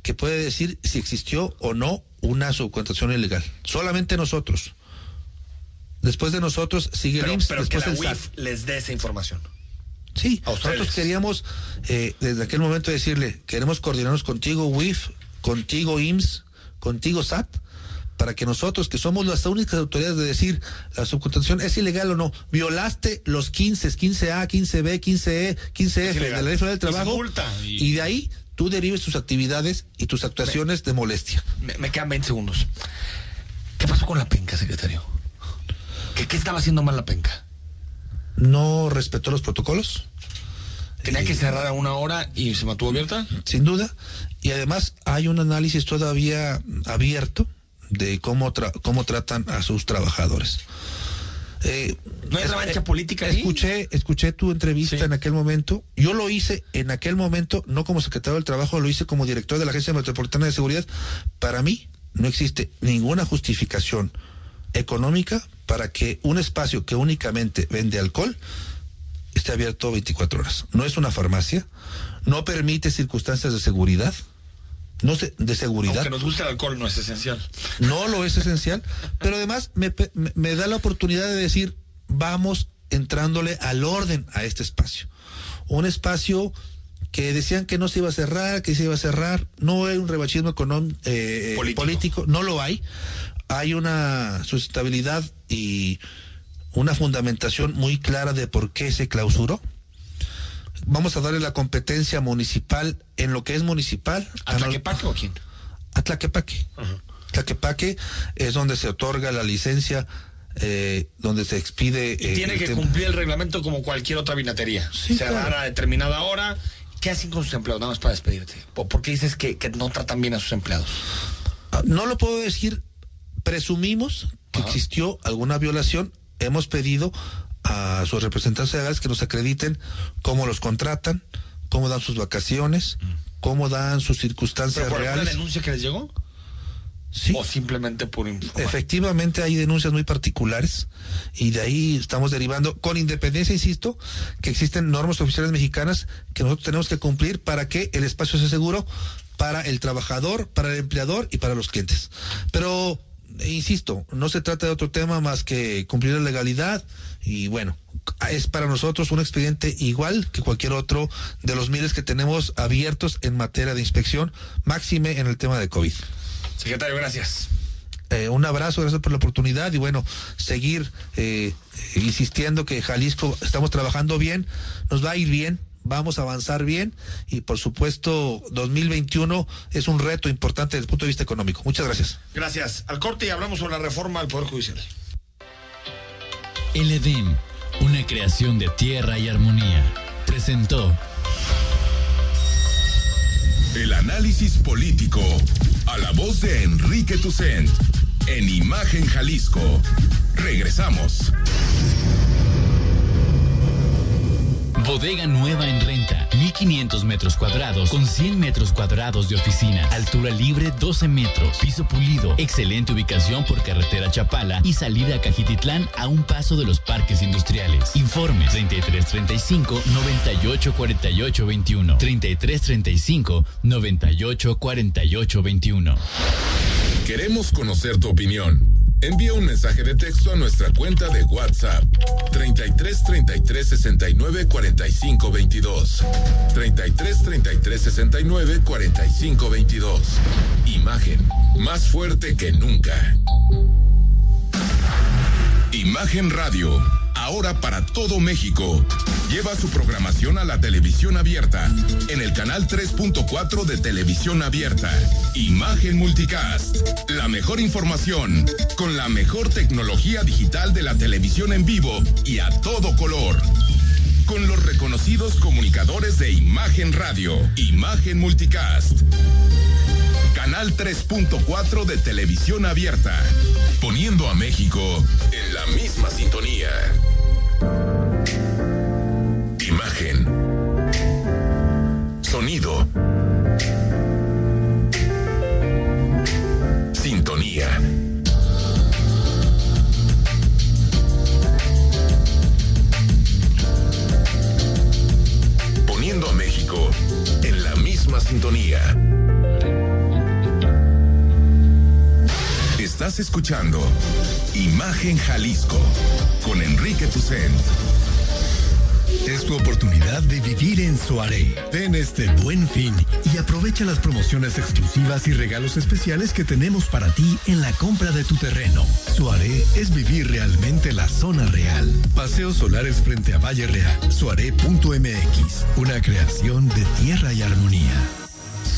S16: que puede decir si existió o no una subcontratación ilegal. Solamente nosotros. Después de nosotros sigue
S3: pero,
S16: el IMSS,
S3: pero que la UIF les dé esa información.
S16: Sí, nosotros queríamos eh, desde aquel momento decirle, queremos coordinarnos contigo WIF, contigo IMSS, contigo SAT, para que nosotros, que somos las únicas autoridades de decir la subcontratación es ilegal o no, violaste los 15, 15A, 15B, 15E, 15F de la ley federal del trabajo y... de ahí tú derives tus actividades y tus actuaciones de molestia.
S3: Me, me quedan 20 segundos. ¿Qué pasó con la penca, secretario? ¿Qué, estaba haciendo mal la penca?
S16: No respetó los protocolos.
S3: ¿Tenía que cerrar a una hora y se mantuvo abierta?
S16: Sin duda. Y además hay un análisis todavía abierto de cómo, cómo tratan a sus trabajadores.
S3: Eh, ¿No hay revancha política
S16: Escuché, escuché tu entrevista en aquel momento. Yo lo hice en aquel momento, no como secretario del Trabajo, lo hice como director de la Agencia Metropolitana de Seguridad. Para mí no existe ninguna justificación económica para que un espacio que únicamente vende alcohol esté abierto 24 horas. No es una farmacia, no permite circunstancias de seguridad, no sé, de seguridad.
S3: Aunque nos guste el alcohol no es esencial.
S16: No lo es esencial, pero además me, me da la oportunidad de decir, vamos entrándole al orden a este espacio. Un espacio que decían que no se iba a cerrar, que se iba a cerrar, no hay un rebachismo económico, eh, político, no lo hay hay una sustentabilidad y una fundamentación muy clara de por qué se clausuró. Vamos a darle la competencia municipal en lo que es municipal.
S3: ¿A Tlaquepaque o quién?
S16: A Tlaquepaque. Tlaquepaque es donde se otorga la licencia, eh, donde se expide.
S3: Y tiene que cumplir el reglamento como cualquier otra vinatería. Cerrar a determinada hora. ¿Qué hacen con sus empleados? Nada más para despedirte. ¿Por qué dices que, que no tratan bien a sus empleados?
S16: Ah, no lo puedo decir presumimos que existió alguna violación, hemos pedido a sus representantes legales que nos acrediten cómo los contratan, cómo dan sus vacaciones, cómo dan sus circunstancias
S3: ¿Pero por
S16: reales.
S3: denuncia que les llegó?
S16: Sí.
S3: ¿O simplemente por informar?
S16: Efectivamente hay denuncias muy particulares y de ahí estamos derivando, con independencia, insisto, que existen normas oficiales mexicanas que nosotros tenemos que cumplir para que el espacio sea seguro para el trabajador, para el empleador y para los clientes. Pero, eh, insisto, no se trata de otro tema más que cumplir la legalidad y bueno, es para nosotros un expediente igual que cualquier otro de los miles que tenemos abiertos en materia de inspección, máxime en el tema de COVID.
S3: Secretario, gracias.
S16: Eh, un abrazo, gracias por la oportunidad y bueno, seguir eh, eh, insistiendo que Jalisco estamos trabajando bien, nos va a ir bien, vamos a avanzar bien y por supuesto 2021 es un reto importante desde el punto de vista económico. Muchas gracias.
S3: Gracias. Al corte y hablamos sobre la reforma al Poder Judicial.
S15: El Edén, una creación de tierra y armonía, presentó
S2: El análisis político a la voz de Enrique Tucent en Imagen Jalisco. Regresamos.
S15: Bodega nueva en renta, 1500 metros cuadrados con 100 metros cuadrados de oficina, altura libre 12 metros, piso pulido, excelente ubicación por carretera Chapala y salida a Cajititlán a un paso de los parques industriales. Informes 3335 98 48 21 3335 98 48 21.
S2: Queremos conocer tu opinión. Envía un mensaje de texto a nuestra cuenta de WhatsApp 33 33 69 45 22. 33 33 69 45 22. Imagen más fuerte que nunca. Imagen Radio, ahora para todo México. Lleva su programación a la televisión abierta en el canal 3.4 de televisión abierta. Imagen Multicast, la mejor información con la mejor tecnología digital de la televisión en vivo y a todo color. Con los reconocidos comunicadores de Imagen Radio, Imagen Multicast. Canal 3.4 de televisión abierta, poniendo a México en la misma sintonía. Imagen. Sonido. Sintonía. Poniendo a México en la misma sintonía. Estás escuchando Imagen Jalisco con Enrique Tucent.
S17: Es tu oportunidad de vivir en Soaré. Ven este buen fin y aprovecha las promociones exclusivas y regalos especiales que tenemos para ti en la compra de tu terreno. Soaré es vivir realmente la zona real. Paseos solares frente a Valle Real. Soaré.mx. Una creación de tierra y armonía.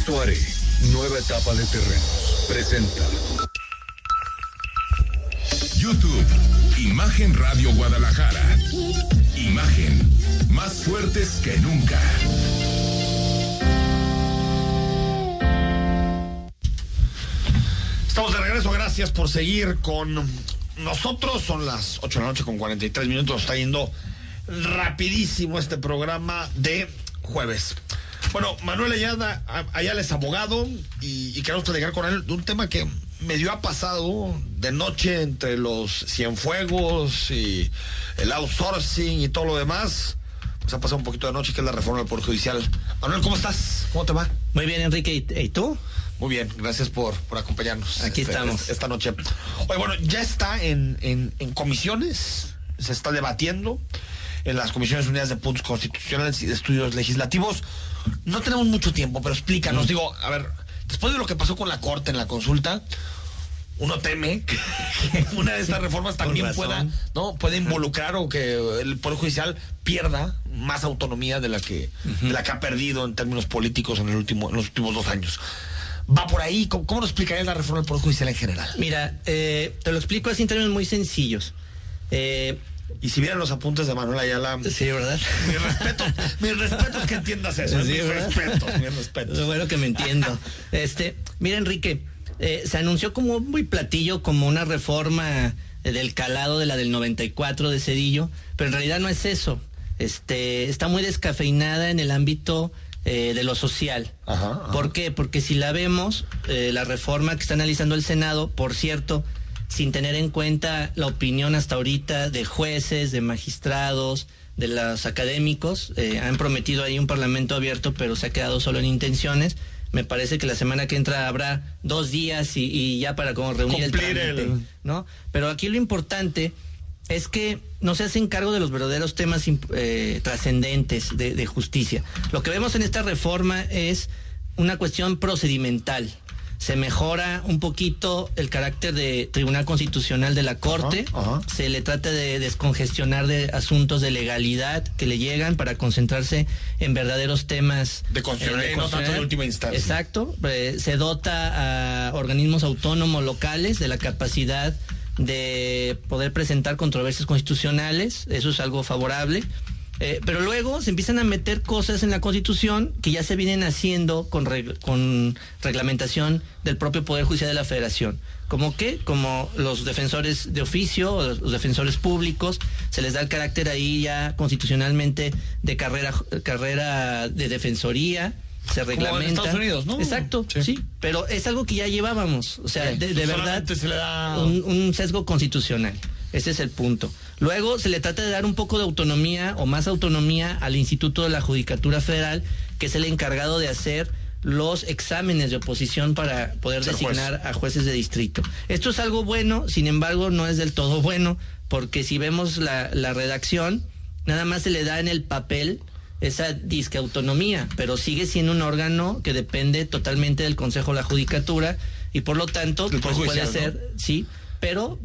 S13: Suárez, nueva etapa de terrenos. Presenta.
S2: YouTube, Imagen Radio Guadalajara. Imagen, más fuertes que nunca.
S3: Estamos de regreso, gracias por seguir con nosotros. Son las 8 de la noche con 43 minutos. Está yendo rapidísimo este programa de jueves. Bueno, Manuel Ayala, Ayala es abogado y, y queremos platicar con él de un tema que medio ha pasado de noche entre los Cienfuegos y el outsourcing y todo lo demás. Pues ha pasado un poquito de noche, que es la reforma del Poder Judicial. Manuel, ¿cómo estás? ¿Cómo te va?
S18: Muy bien, Enrique. ¿Y, tú?
S3: Muy bien, gracias por, por acompañarnos.
S18: Aquí
S3: este-
S18: estamos.
S3: Esta noche. Oye, bueno, ya está en, en, en comisiones, se está debatiendo en las Comisiones Unidas de Puntos Constitucionales y de Estudios Legislativos. No tenemos mucho tiempo, pero explícanos. Digo, a ver, después de lo que pasó con la Corte en la consulta, uno teme que [LAUGHS] una de estas reformas también pueda, ¿no? Puede involucrar o que el Poder Judicial pierda más autonomía de la que, de la que ha perdido en términos políticos en, el último, en los últimos dos años. ¿Va por ahí? ¿Cómo, cómo nos explicaría la reforma del Poder Judicial en general?
S18: Mira, eh, te lo explico así en términos muy sencillos. Eh,
S3: y si vieran los apuntes de Manuel Ayala.
S18: Sí, ¿verdad?
S3: Mi respeto, mi respeto es que entiendas eso. es
S18: Sí,
S3: mi respeto, mi respeto.
S18: Es bueno que me entiendo. Este, mira, Enrique, eh, se anunció como muy platillo, como una reforma del calado de la del 94 de Cedillo, pero en realidad no es eso. Este, está muy descafeinada en el ámbito eh, de lo social.
S3: Ajá, ajá.
S18: ¿Por qué? Porque si la vemos, eh, la reforma que está analizando el Senado, por cierto, sin tener en cuenta la opinión hasta ahorita de jueces, de magistrados, de los académicos, eh, han prometido ahí un parlamento abierto, pero se ha quedado solo en intenciones. Me parece que la semana que entra habrá dos días y, y ya para como reunir el trámite,
S3: el-
S18: ¿no? Pero aquí lo importante es que no se hacen cargo de los verdaderos temas eh, trascendentes de, de justicia. Lo que vemos en esta reforma es una cuestión procedimental. Se mejora un poquito el carácter de Tribunal Constitucional de la Corte, se le trata de descongestionar de asuntos de legalidad que le llegan para concentrarse en verdaderos temas
S3: De constitucionalidad y no tanto de última instancia.
S18: Exacto, eh, se dota a organismos autónomos locales de la capacidad de poder presentar controversias constitucionales, eso es algo favorable. Eh, pero luego se empiezan a meter cosas en la Constitución que ya se vienen haciendo con, reg- con reglamentación del propio Poder Judicial de la Federación. ¿Como qué? Como los defensores de oficio, o los defensores públicos, se les da el carácter ahí ya constitucionalmente de carrera, carrera de defensoría, se
S3: Como en
S18: reglamenta.
S3: Estados Unidos, ¿no?
S18: Exacto, sí. Pero es algo que ya llevábamos. O sea,
S3: Sí,
S18: de, de
S3: pues
S18: verdad,
S3: solamente se le da-
S18: un, un sesgo constitucional. Ese es el punto. Luego se le trata de dar un poco de autonomía o más autonomía al Instituto de la Judicatura Federal, que es el encargado de hacer los exámenes de oposición para poder
S3: Ser juez.
S18: designar a jueces de distrito. Esto es algo bueno, sin embargo, no es del todo bueno, porque si vemos la, la redacción, nada más se le da en el papel esa disque autonomía, pero sigue siendo un órgano que depende totalmente del Consejo de la Judicatura y por lo tanto pues, puede ser, sí, pero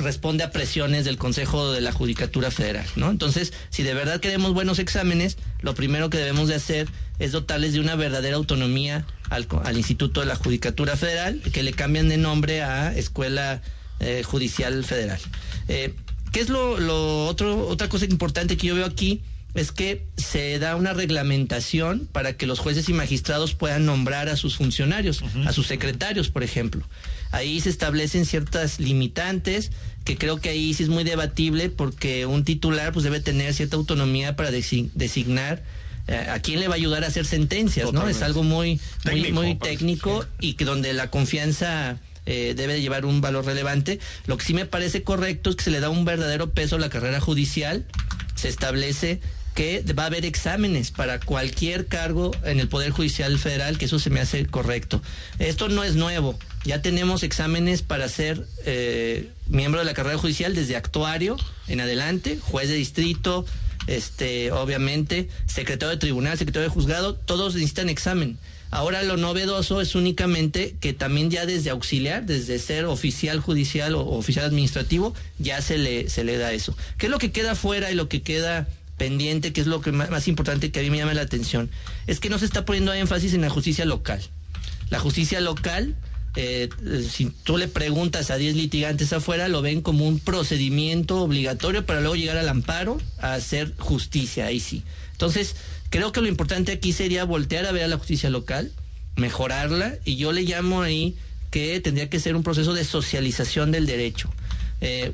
S18: responde a presiones del Consejo de la Judicatura Federal, ¿no? Entonces, si de verdad queremos buenos exámenes, lo primero que debemos de hacer es dotarles de una verdadera autonomía al, al Instituto de la Judicatura Federal, que le cambian de nombre a Escuela eh, Judicial Federal. Eh, ¿Qué es lo, lo otro, otra cosa importante que yo veo aquí? Es que se da una reglamentación para que los jueces y magistrados puedan nombrar a sus funcionarios, a sus secretarios, por ejemplo. Ahí se establecen ciertas limitantes que creo que ahí sí es muy debatible porque un titular pues debe tener cierta autonomía para desi- designar eh, a quién le va a ayudar a hacer sentencias, ¿no? Es algo muy muy,
S3: Técnico,
S18: muy
S3: pues,
S18: técnico y que donde la confianza eh, debe de llevar un valor relevante. Lo que sí me parece correcto es que se le da un verdadero peso a la carrera judicial, se establece que va a haber exámenes para cualquier cargo en el Poder Judicial Federal, que eso se me hace correcto. Esto no es nuevo, ya tenemos exámenes para ser eh, miembro de la carrera judicial desde actuario en adelante, juez de distrito, este, obviamente, secretario de tribunal, secretario de juzgado, todos necesitan examen. Ahora lo novedoso es únicamente que también ya desde auxiliar, desde ser oficial judicial o oficial administrativo, ya se le, se le da eso. ¿Qué es lo que queda fuera y lo que queda pendiente, que es lo que más, importante que a mí me llama la atención? Es que no se está poniendo énfasis en la justicia local. La justicia local, eh, eh, si tú le preguntas a 10 litigantes afuera, lo ven como un procedimiento obligatorio para luego llegar al amparo a hacer justicia, ahí sí. Entonces, creo que lo importante aquí sería voltear a ver a la justicia local, mejorarla, y yo le llamo ahí que tendría que ser un proceso de socialización del derecho. Eh,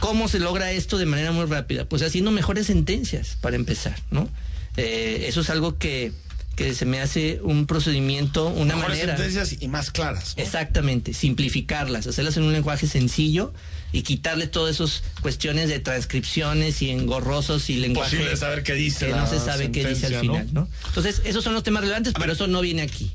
S18: ¿Cómo se logra esto de manera muy rápida? Pues haciendo mejores sentencias, para empezar, ¿no? Eh, eso es algo que, que se me hace un procedimiento, una
S3: Mejores
S18: manera.
S3: sentencias y más claras. ¿no?
S18: Exactamente, simplificarlas, hacerlas en un lenguaje sencillo y quitarle todas esas cuestiones de transcripciones y engorrosos y lenguaje
S3: Imposible saber qué dice
S18: que
S3: la
S18: no se sabe qué dice al final,
S3: ¿no?
S18: ¿no? Entonces, esos son los temas relevantes, pero eso no viene aquí.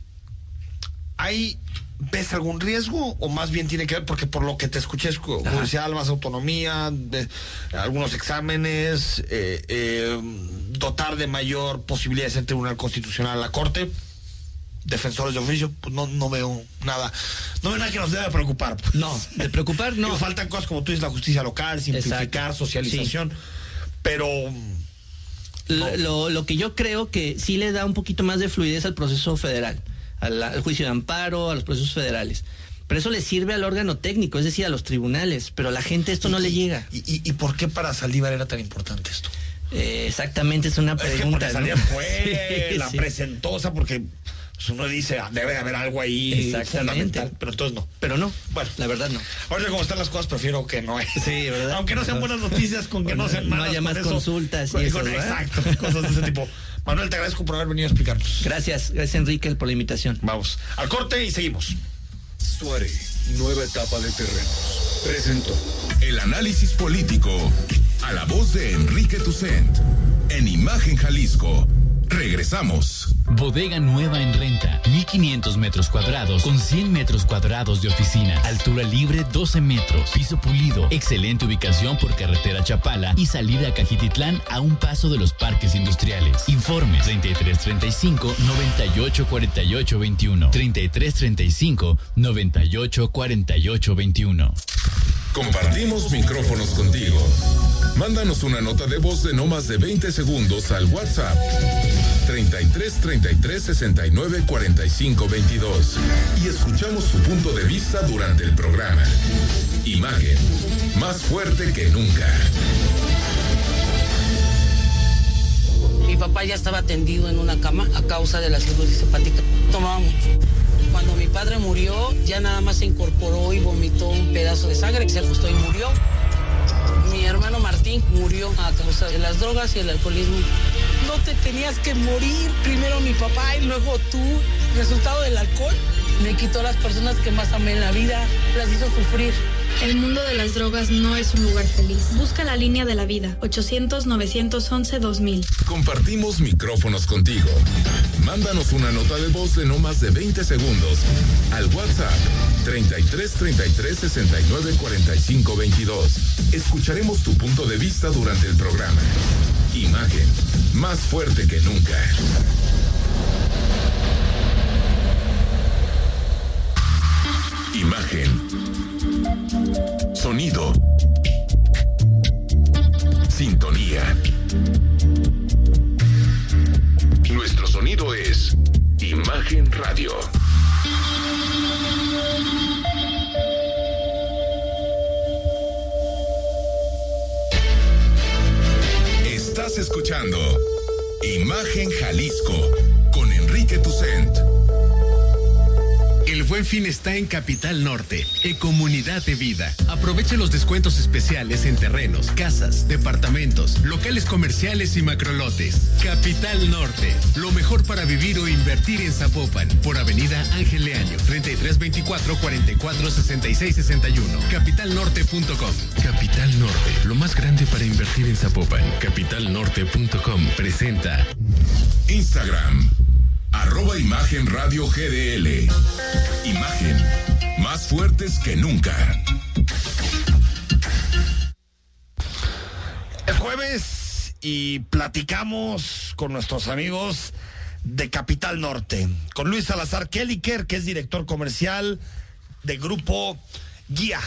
S3: ¿Hay, ves algún riesgo o más bien tiene que ver porque por lo que te escuché es ju- judicial, más autonomía, de- algunos exámenes, eh, eh, dotar de mayor posibilidad de ser tribunal constitucional a la Corte? Defensores de oficio, pues no, no veo nada. No veo nada que nos deba preocupar.
S18: No, de preocupar no. [LAUGHS]
S3: Digo, faltan cosas como tú dices, la justicia local, simplificar,
S18: Exacto.
S3: socialización. Pero
S18: Lo, lo- lo que yo creo que sí le da un poquito más de fluidez al proceso federal, al, al juicio de amparo, a los procesos federales. Pero eso le sirve al órgano técnico, es decir, a los tribunales. Pero a la gente esto no le llega.
S3: ¿Y, y, y por qué para Saldívar era tan importante esto?
S18: Eh, exactamente, es una
S3: Es que
S18: pregunta.
S3: porque
S18: ¿no?
S3: Saldívar fue, [LAUGHS]
S18: Sí,
S3: la
S18: sí.
S3: sea, porque pues, uno dice, ah, debe de haber algo ahí
S18: Exactamente.
S3: fundamental, pero entonces no.
S18: Pero no,
S3: Bueno,
S18: la verdad no.
S3: ahorita como están las cosas, prefiero que no.
S18: Sí, ¿verdad?
S3: Aunque no sean buenas noticias, con que no sean
S18: no
S3: malas.
S18: haya
S3: con
S18: más
S3: eso-
S18: consultas y
S3: con-
S18: eso.
S3: Exacto, cosas de ese tipo. Manuel, te agradezco por haber venido a explicarnos.
S18: Gracias, gracias Enrique por la invitación.
S3: Vamos al corte y seguimos.
S13: Suare, nueva etapa de terrenos. Presentó
S2: el análisis político a la voz de Enrique Tucent en Imagen Jalisco Regresamos.
S15: Bodega nueva en renta, 1500 metros cuadrados con 100 metros cuadrados de oficina, altura libre 12 metros, piso pulido, excelente ubicación por carretera Chapala y salida a Cajititlán a un paso de los parques industriales. Informes 3335 98 48 21 3335 98 48 21.
S2: Compartimos micrófonos contigo. Mándanos una nota de voz de no más de 20 segundos al WhatsApp 33 33 69 45 22 y escuchamos su punto de vista durante el programa. Imagen, más fuerte que nunca.
S19: Mi papá ya estaba tendido en una cama a causa de la cirrosis hepática. Tomaba mucho. Cuando mi padre murió, ya nada más se incorporó y vomitó un pedazo de sangre que se ajustó y murió. Mi hermano Martín murió a causa de las drogas y el alcoholismo. No te tenías que morir, primero mi papá y luego tú. Resultado del alcohol me quitó las personas que más amé en la vida, las hizo sufrir.
S20: El mundo de las drogas no es un lugar feliz. Busca la línea de la vida, 800-911-2000.
S2: Compartimos micrófonos contigo. Mándanos una nota de voz de no más de 20 segundos al WhatsApp 33 33 69 45 22. Escucharemos tu punto de vista durante el programa. Imagen, más fuerte que nunca. Imagen. Sonido. Sintonía. Nuestro sonido es Imagen Radio. Estás escuchando Imagen Jalisco con Enrique Tucent.
S17: Buen fin está en Capital Norte, en Comunidad de Vida. Aproveche los descuentos especiales en terrenos, casas, departamentos, locales comerciales y macrolotes. Capital Norte, lo mejor para vivir o invertir en Zapopan, por Avenida Ángel Leaño, 3324 44 66 61. Capitalnorte.com. Capital Norte, lo más grande para invertir en Zapopan. Capitalnorte.com presenta
S2: Instagram Arroba Imagen Radio GDL. Imagen. Más fuertes que nunca.
S3: Es jueves y platicamos con nuestros amigos de Capital Norte. Con Luis Salazar Kelliker, que es director comercial de Grupo Guía.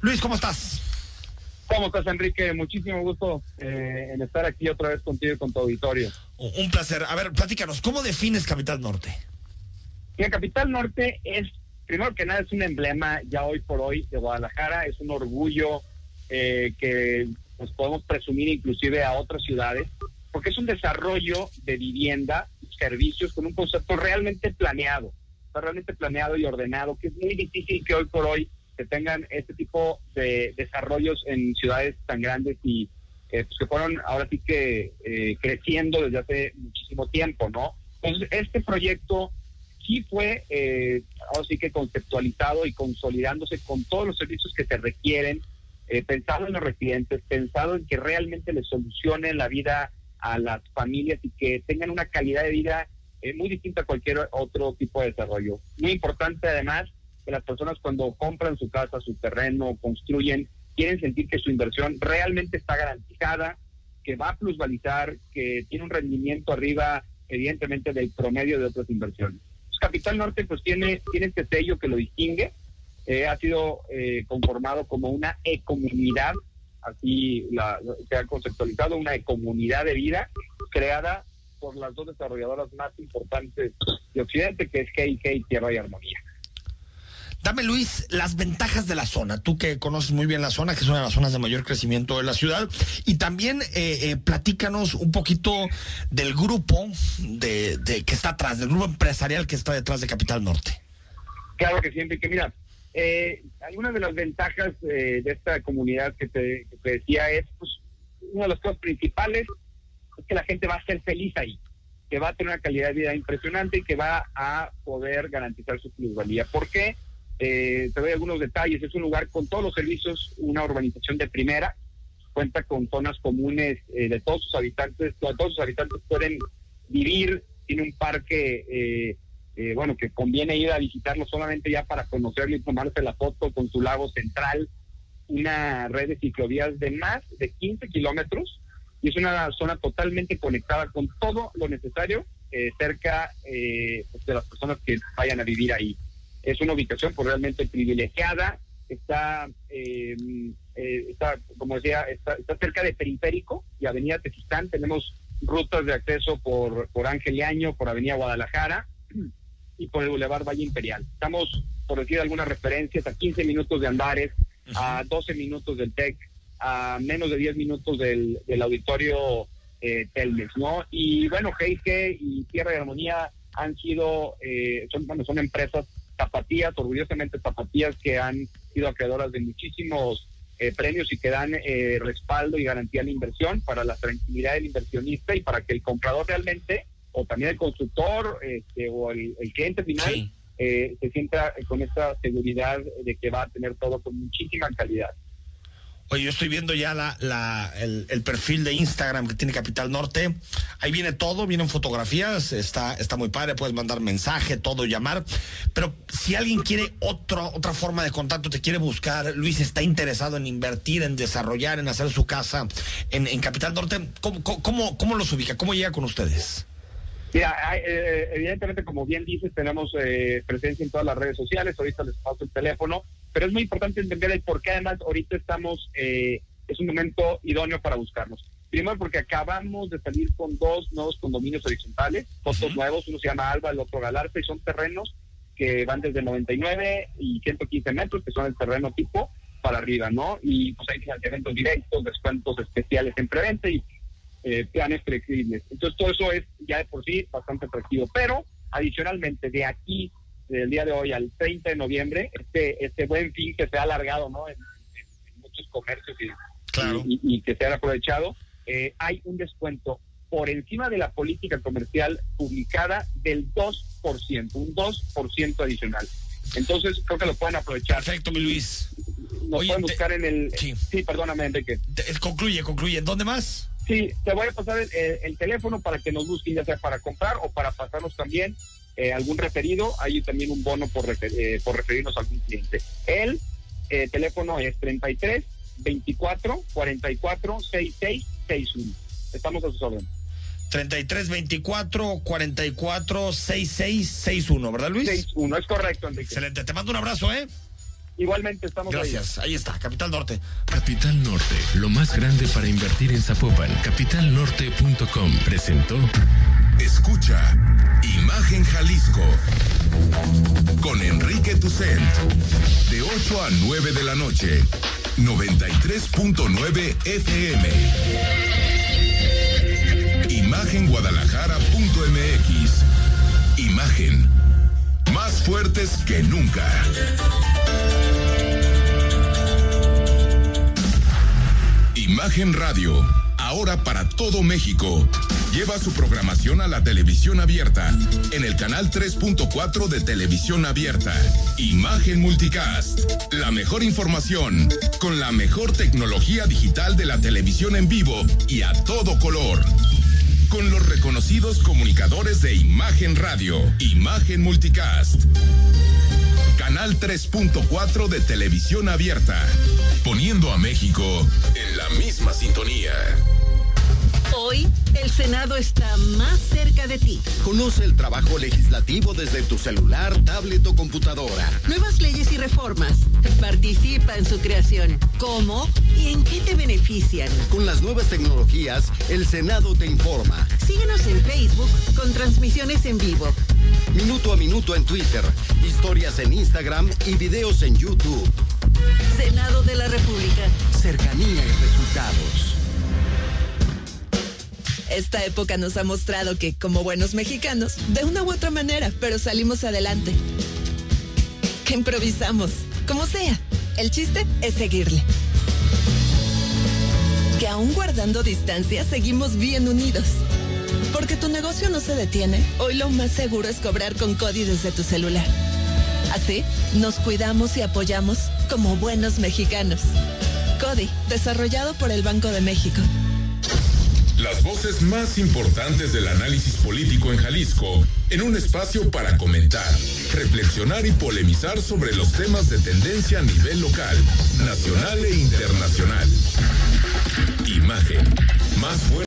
S3: Luis, ¿cómo estás?
S21: ¿Cómo estás, Enrique? Muchísimo gusto eh, en estar aquí otra vez contigo y con tu auditorio.
S3: Un placer. A ver, platícanos, ¿cómo defines Capital Norte?
S21: Mira, Capital Norte es, primero que nada, es un emblema ya hoy por hoy de Guadalajara, es un orgullo eh, que nos podemos presumir inclusive a otras ciudades, porque es un desarrollo de vivienda, servicios con un concepto realmente planeado, realmente planeado y ordenado, que es muy difícil que hoy por hoy que tengan este tipo de desarrollos en ciudades tan grandes y eh, pues que fueron ahora sí que eh, creciendo desde hace muchísimo tiempo, ¿no? Entonces, este proyecto sí fue eh, ahora sí que conceptualizado y consolidándose con todos los servicios que se requieren, pensado en los residentes, pensado en que realmente les solucionen la vida a las familias y que tengan una calidad de vida muy distinta a cualquier otro tipo de desarrollo. Muy importante además que las personas cuando compran su casa, su terreno, construyen, quieren sentir que su inversión realmente está garantizada, que va a plusvalizar, que tiene un rendimiento arriba, evidentemente, del promedio de otras inversiones. Pues, Capital Norte pues tiene, tiene este sello que lo distingue, eh, ha sido eh, conformado como una ecomunidad, así la, se ha conceptualizado, una ecomunidad de vida creada por las dos desarrolladoras más importantes de Occidente, que es GIG Tierra y Armonía.
S3: Dame, Luis, las ventajas de la zona. Tú que conoces muy bien la zona, que es una de las zonas de mayor crecimiento de la ciudad. Y también eh, eh, platícanos un poquito del grupo de, que está atrás, del grupo empresarial que está detrás de Capital Norte.
S21: Claro que siempre que mira, eh, algunas de las ventajas de esta comunidad que te, decía es, pues, una de las cosas principales que la gente va a ser feliz ahí, que va a tener una calidad de vida impresionante y que va a poder garantizar su plusvalía. ¿Por qué? Eh, te doy algunos detalles. Es un lugar con todos los servicios, una urbanización de primera, cuenta con zonas comunes eh, de todos sus habitantes, todos sus habitantes pueden vivir, tiene un parque, eh, eh, bueno, que conviene ir a visitarlo solamente ya para conocerlo y tomarse la foto con su lago central, una red de ciclovías de más de 15 kilómetros y es una zona totalmente conectada con todo lo necesario cerca pues, de las personas que vayan a vivir ahí. Es una ubicación pues, realmente privilegiada, está, eh, está como decía, está, está, cerca de Periférico y Avenida Tejistán. Tenemos rutas de acceso por, por Ángel Año, por Avenida Guadalajara y por el Boulevard Valle Imperial. Estamos, por decir algunas referencias, a 15 minutos de Andares, a 12 minutos del TEC, a menos de 10 minutos del, del auditorio eh, Telmex, ¿no? Y bueno, Heike y Tierra de Armonía han sido, eh, son, bueno, son empresas zapatías, orgullosamente zapatías, que han sido acreedoras de muchísimos eh, premios y que dan eh, respaldo y garantía a la inversión para la tranquilidad del inversionista y para que el comprador realmente, o también el constructor este, o el, el, cliente final, eh, se sienta con esa seguridad de que va a tener todo con muchísima calidad.
S3: Oye, yo estoy viendo ya la, la, el, el, perfil de Instagram que tiene Capital Norte. Ahí viene todo, vienen fotografías, está, está muy padre, puedes mandar mensaje, todo, llamar. Pero si alguien quiere otro, otra forma de contacto, te quiere buscar, Luis está interesado en invertir, en desarrollar, en hacer su casa en, en Capital Norte, ¿cómo, cómo, ¿cómo los ubica? ¿Cómo llega con ustedes?
S21: Mira, eh, evidentemente, como bien dices, tenemos eh, presencia en todas las redes sociales. Ahorita les paso el teléfono, pero es muy importante entender el por qué además ahorita estamos, eh, es un momento idóneo para buscarnos. Primero porque acabamos de salir con dos nuevos condominios horizontales, fotos nuevos, uno se llama Alba, el otro Galarza, y son terrenos que van desde 99 y 115 metros, que son el terreno tipo para arriba, ¿no? Y pues hay financiamientos directos, descuentos especiales en preventa y eh, planes flexibles. Entonces todo eso es ya de por sí bastante atractivo. Pero adicionalmente de aquí, del día de hoy al 30 de noviembre, este, este buen fin que se ha alargado ¿no? en, en, en muchos comercios y,
S3: claro.
S21: y, y, que se han aprovechado, eh, hay un descuento por encima de la política comercial publicada del 2%, un 2% adicional. Entonces creo que lo pueden aprovechar.
S3: Perfecto, mi Luis.
S21: Nos Oye, pueden buscar te... en el... Sí. sí, perdóname, Enrique.
S3: Te, concluye, concluye. ¿Dónde más?
S21: Sí, te voy a pasar el, el, el, teléfono para que nos busquen, ya sea para comprar o para pasarnos también eh, algún referido. Hay también un bono por, refer, eh, por referirnos a algún cliente. El eh, teléfono es 33 24 44 66 61. Estamos a sus órdenes.
S3: 33 24 44 66 61, ¿verdad, Luis?
S21: 61, es correcto, Enrique.
S3: Excelente, te mando un abrazo, ¿eh?
S21: Igualmente estamos
S3: Gracias. Ahí. ahí. está, Capital Norte.
S13: Capital Norte, lo más grande para invertir en Zapopan. Capitalnorte.com presentó.
S2: Escucha Imagen Jalisco con Enrique Tucent de 8 a 9 de la noche. 93.9 FM. Imagenguadalajara.mx. Imagen. Más fuertes que nunca. Imagen Radio, ahora para todo México. Lleva su programación a la televisión abierta, en el canal 3.4 de televisión abierta. Imagen Multicast, la mejor información, con la mejor tecnología digital de la televisión en vivo y a todo color. Con los reconocidos comunicadores de Imagen Radio, Imagen Multicast. Canal 3.4 de televisión abierta, poniendo a México en la misma sintonía.
S22: Hoy, el Senado está más cerca de ti.
S23: Conoce el trabajo legislativo desde tu celular, tablet o computadora.
S22: Nuevas leyes y reformas. Participa en su creación. ¿Cómo y en qué te benefician?
S23: Con las nuevas tecnologías, el Senado te informa.
S22: Síguenos en Facebook con transmisiones en vivo.
S23: Minuto a minuto en Twitter, historias en Instagram y videos en YouTube.
S22: Senado de la República.
S23: Cercanía y resultados.
S24: Esta época nos ha mostrado que, como buenos mexicanos, de una u otra manera, pero salimos adelante. Que improvisamos, como sea. El chiste es seguirle. que aún guardando distancia seguimos bien unidos. Porque tu negocio no se detiene, hoy lo más seguro es cobrar con CODI desde tu celular. Así, nos cuidamos y apoyamos como buenos mexicanos. CODI, desarrollado por el Banco de México.
S2: Las voces más importantes del análisis político en Jalisco, en un espacio para comentar, reflexionar y polemizar sobre los temas de tendencia a nivel local, nacional e internacional. Imagen, más fuerte.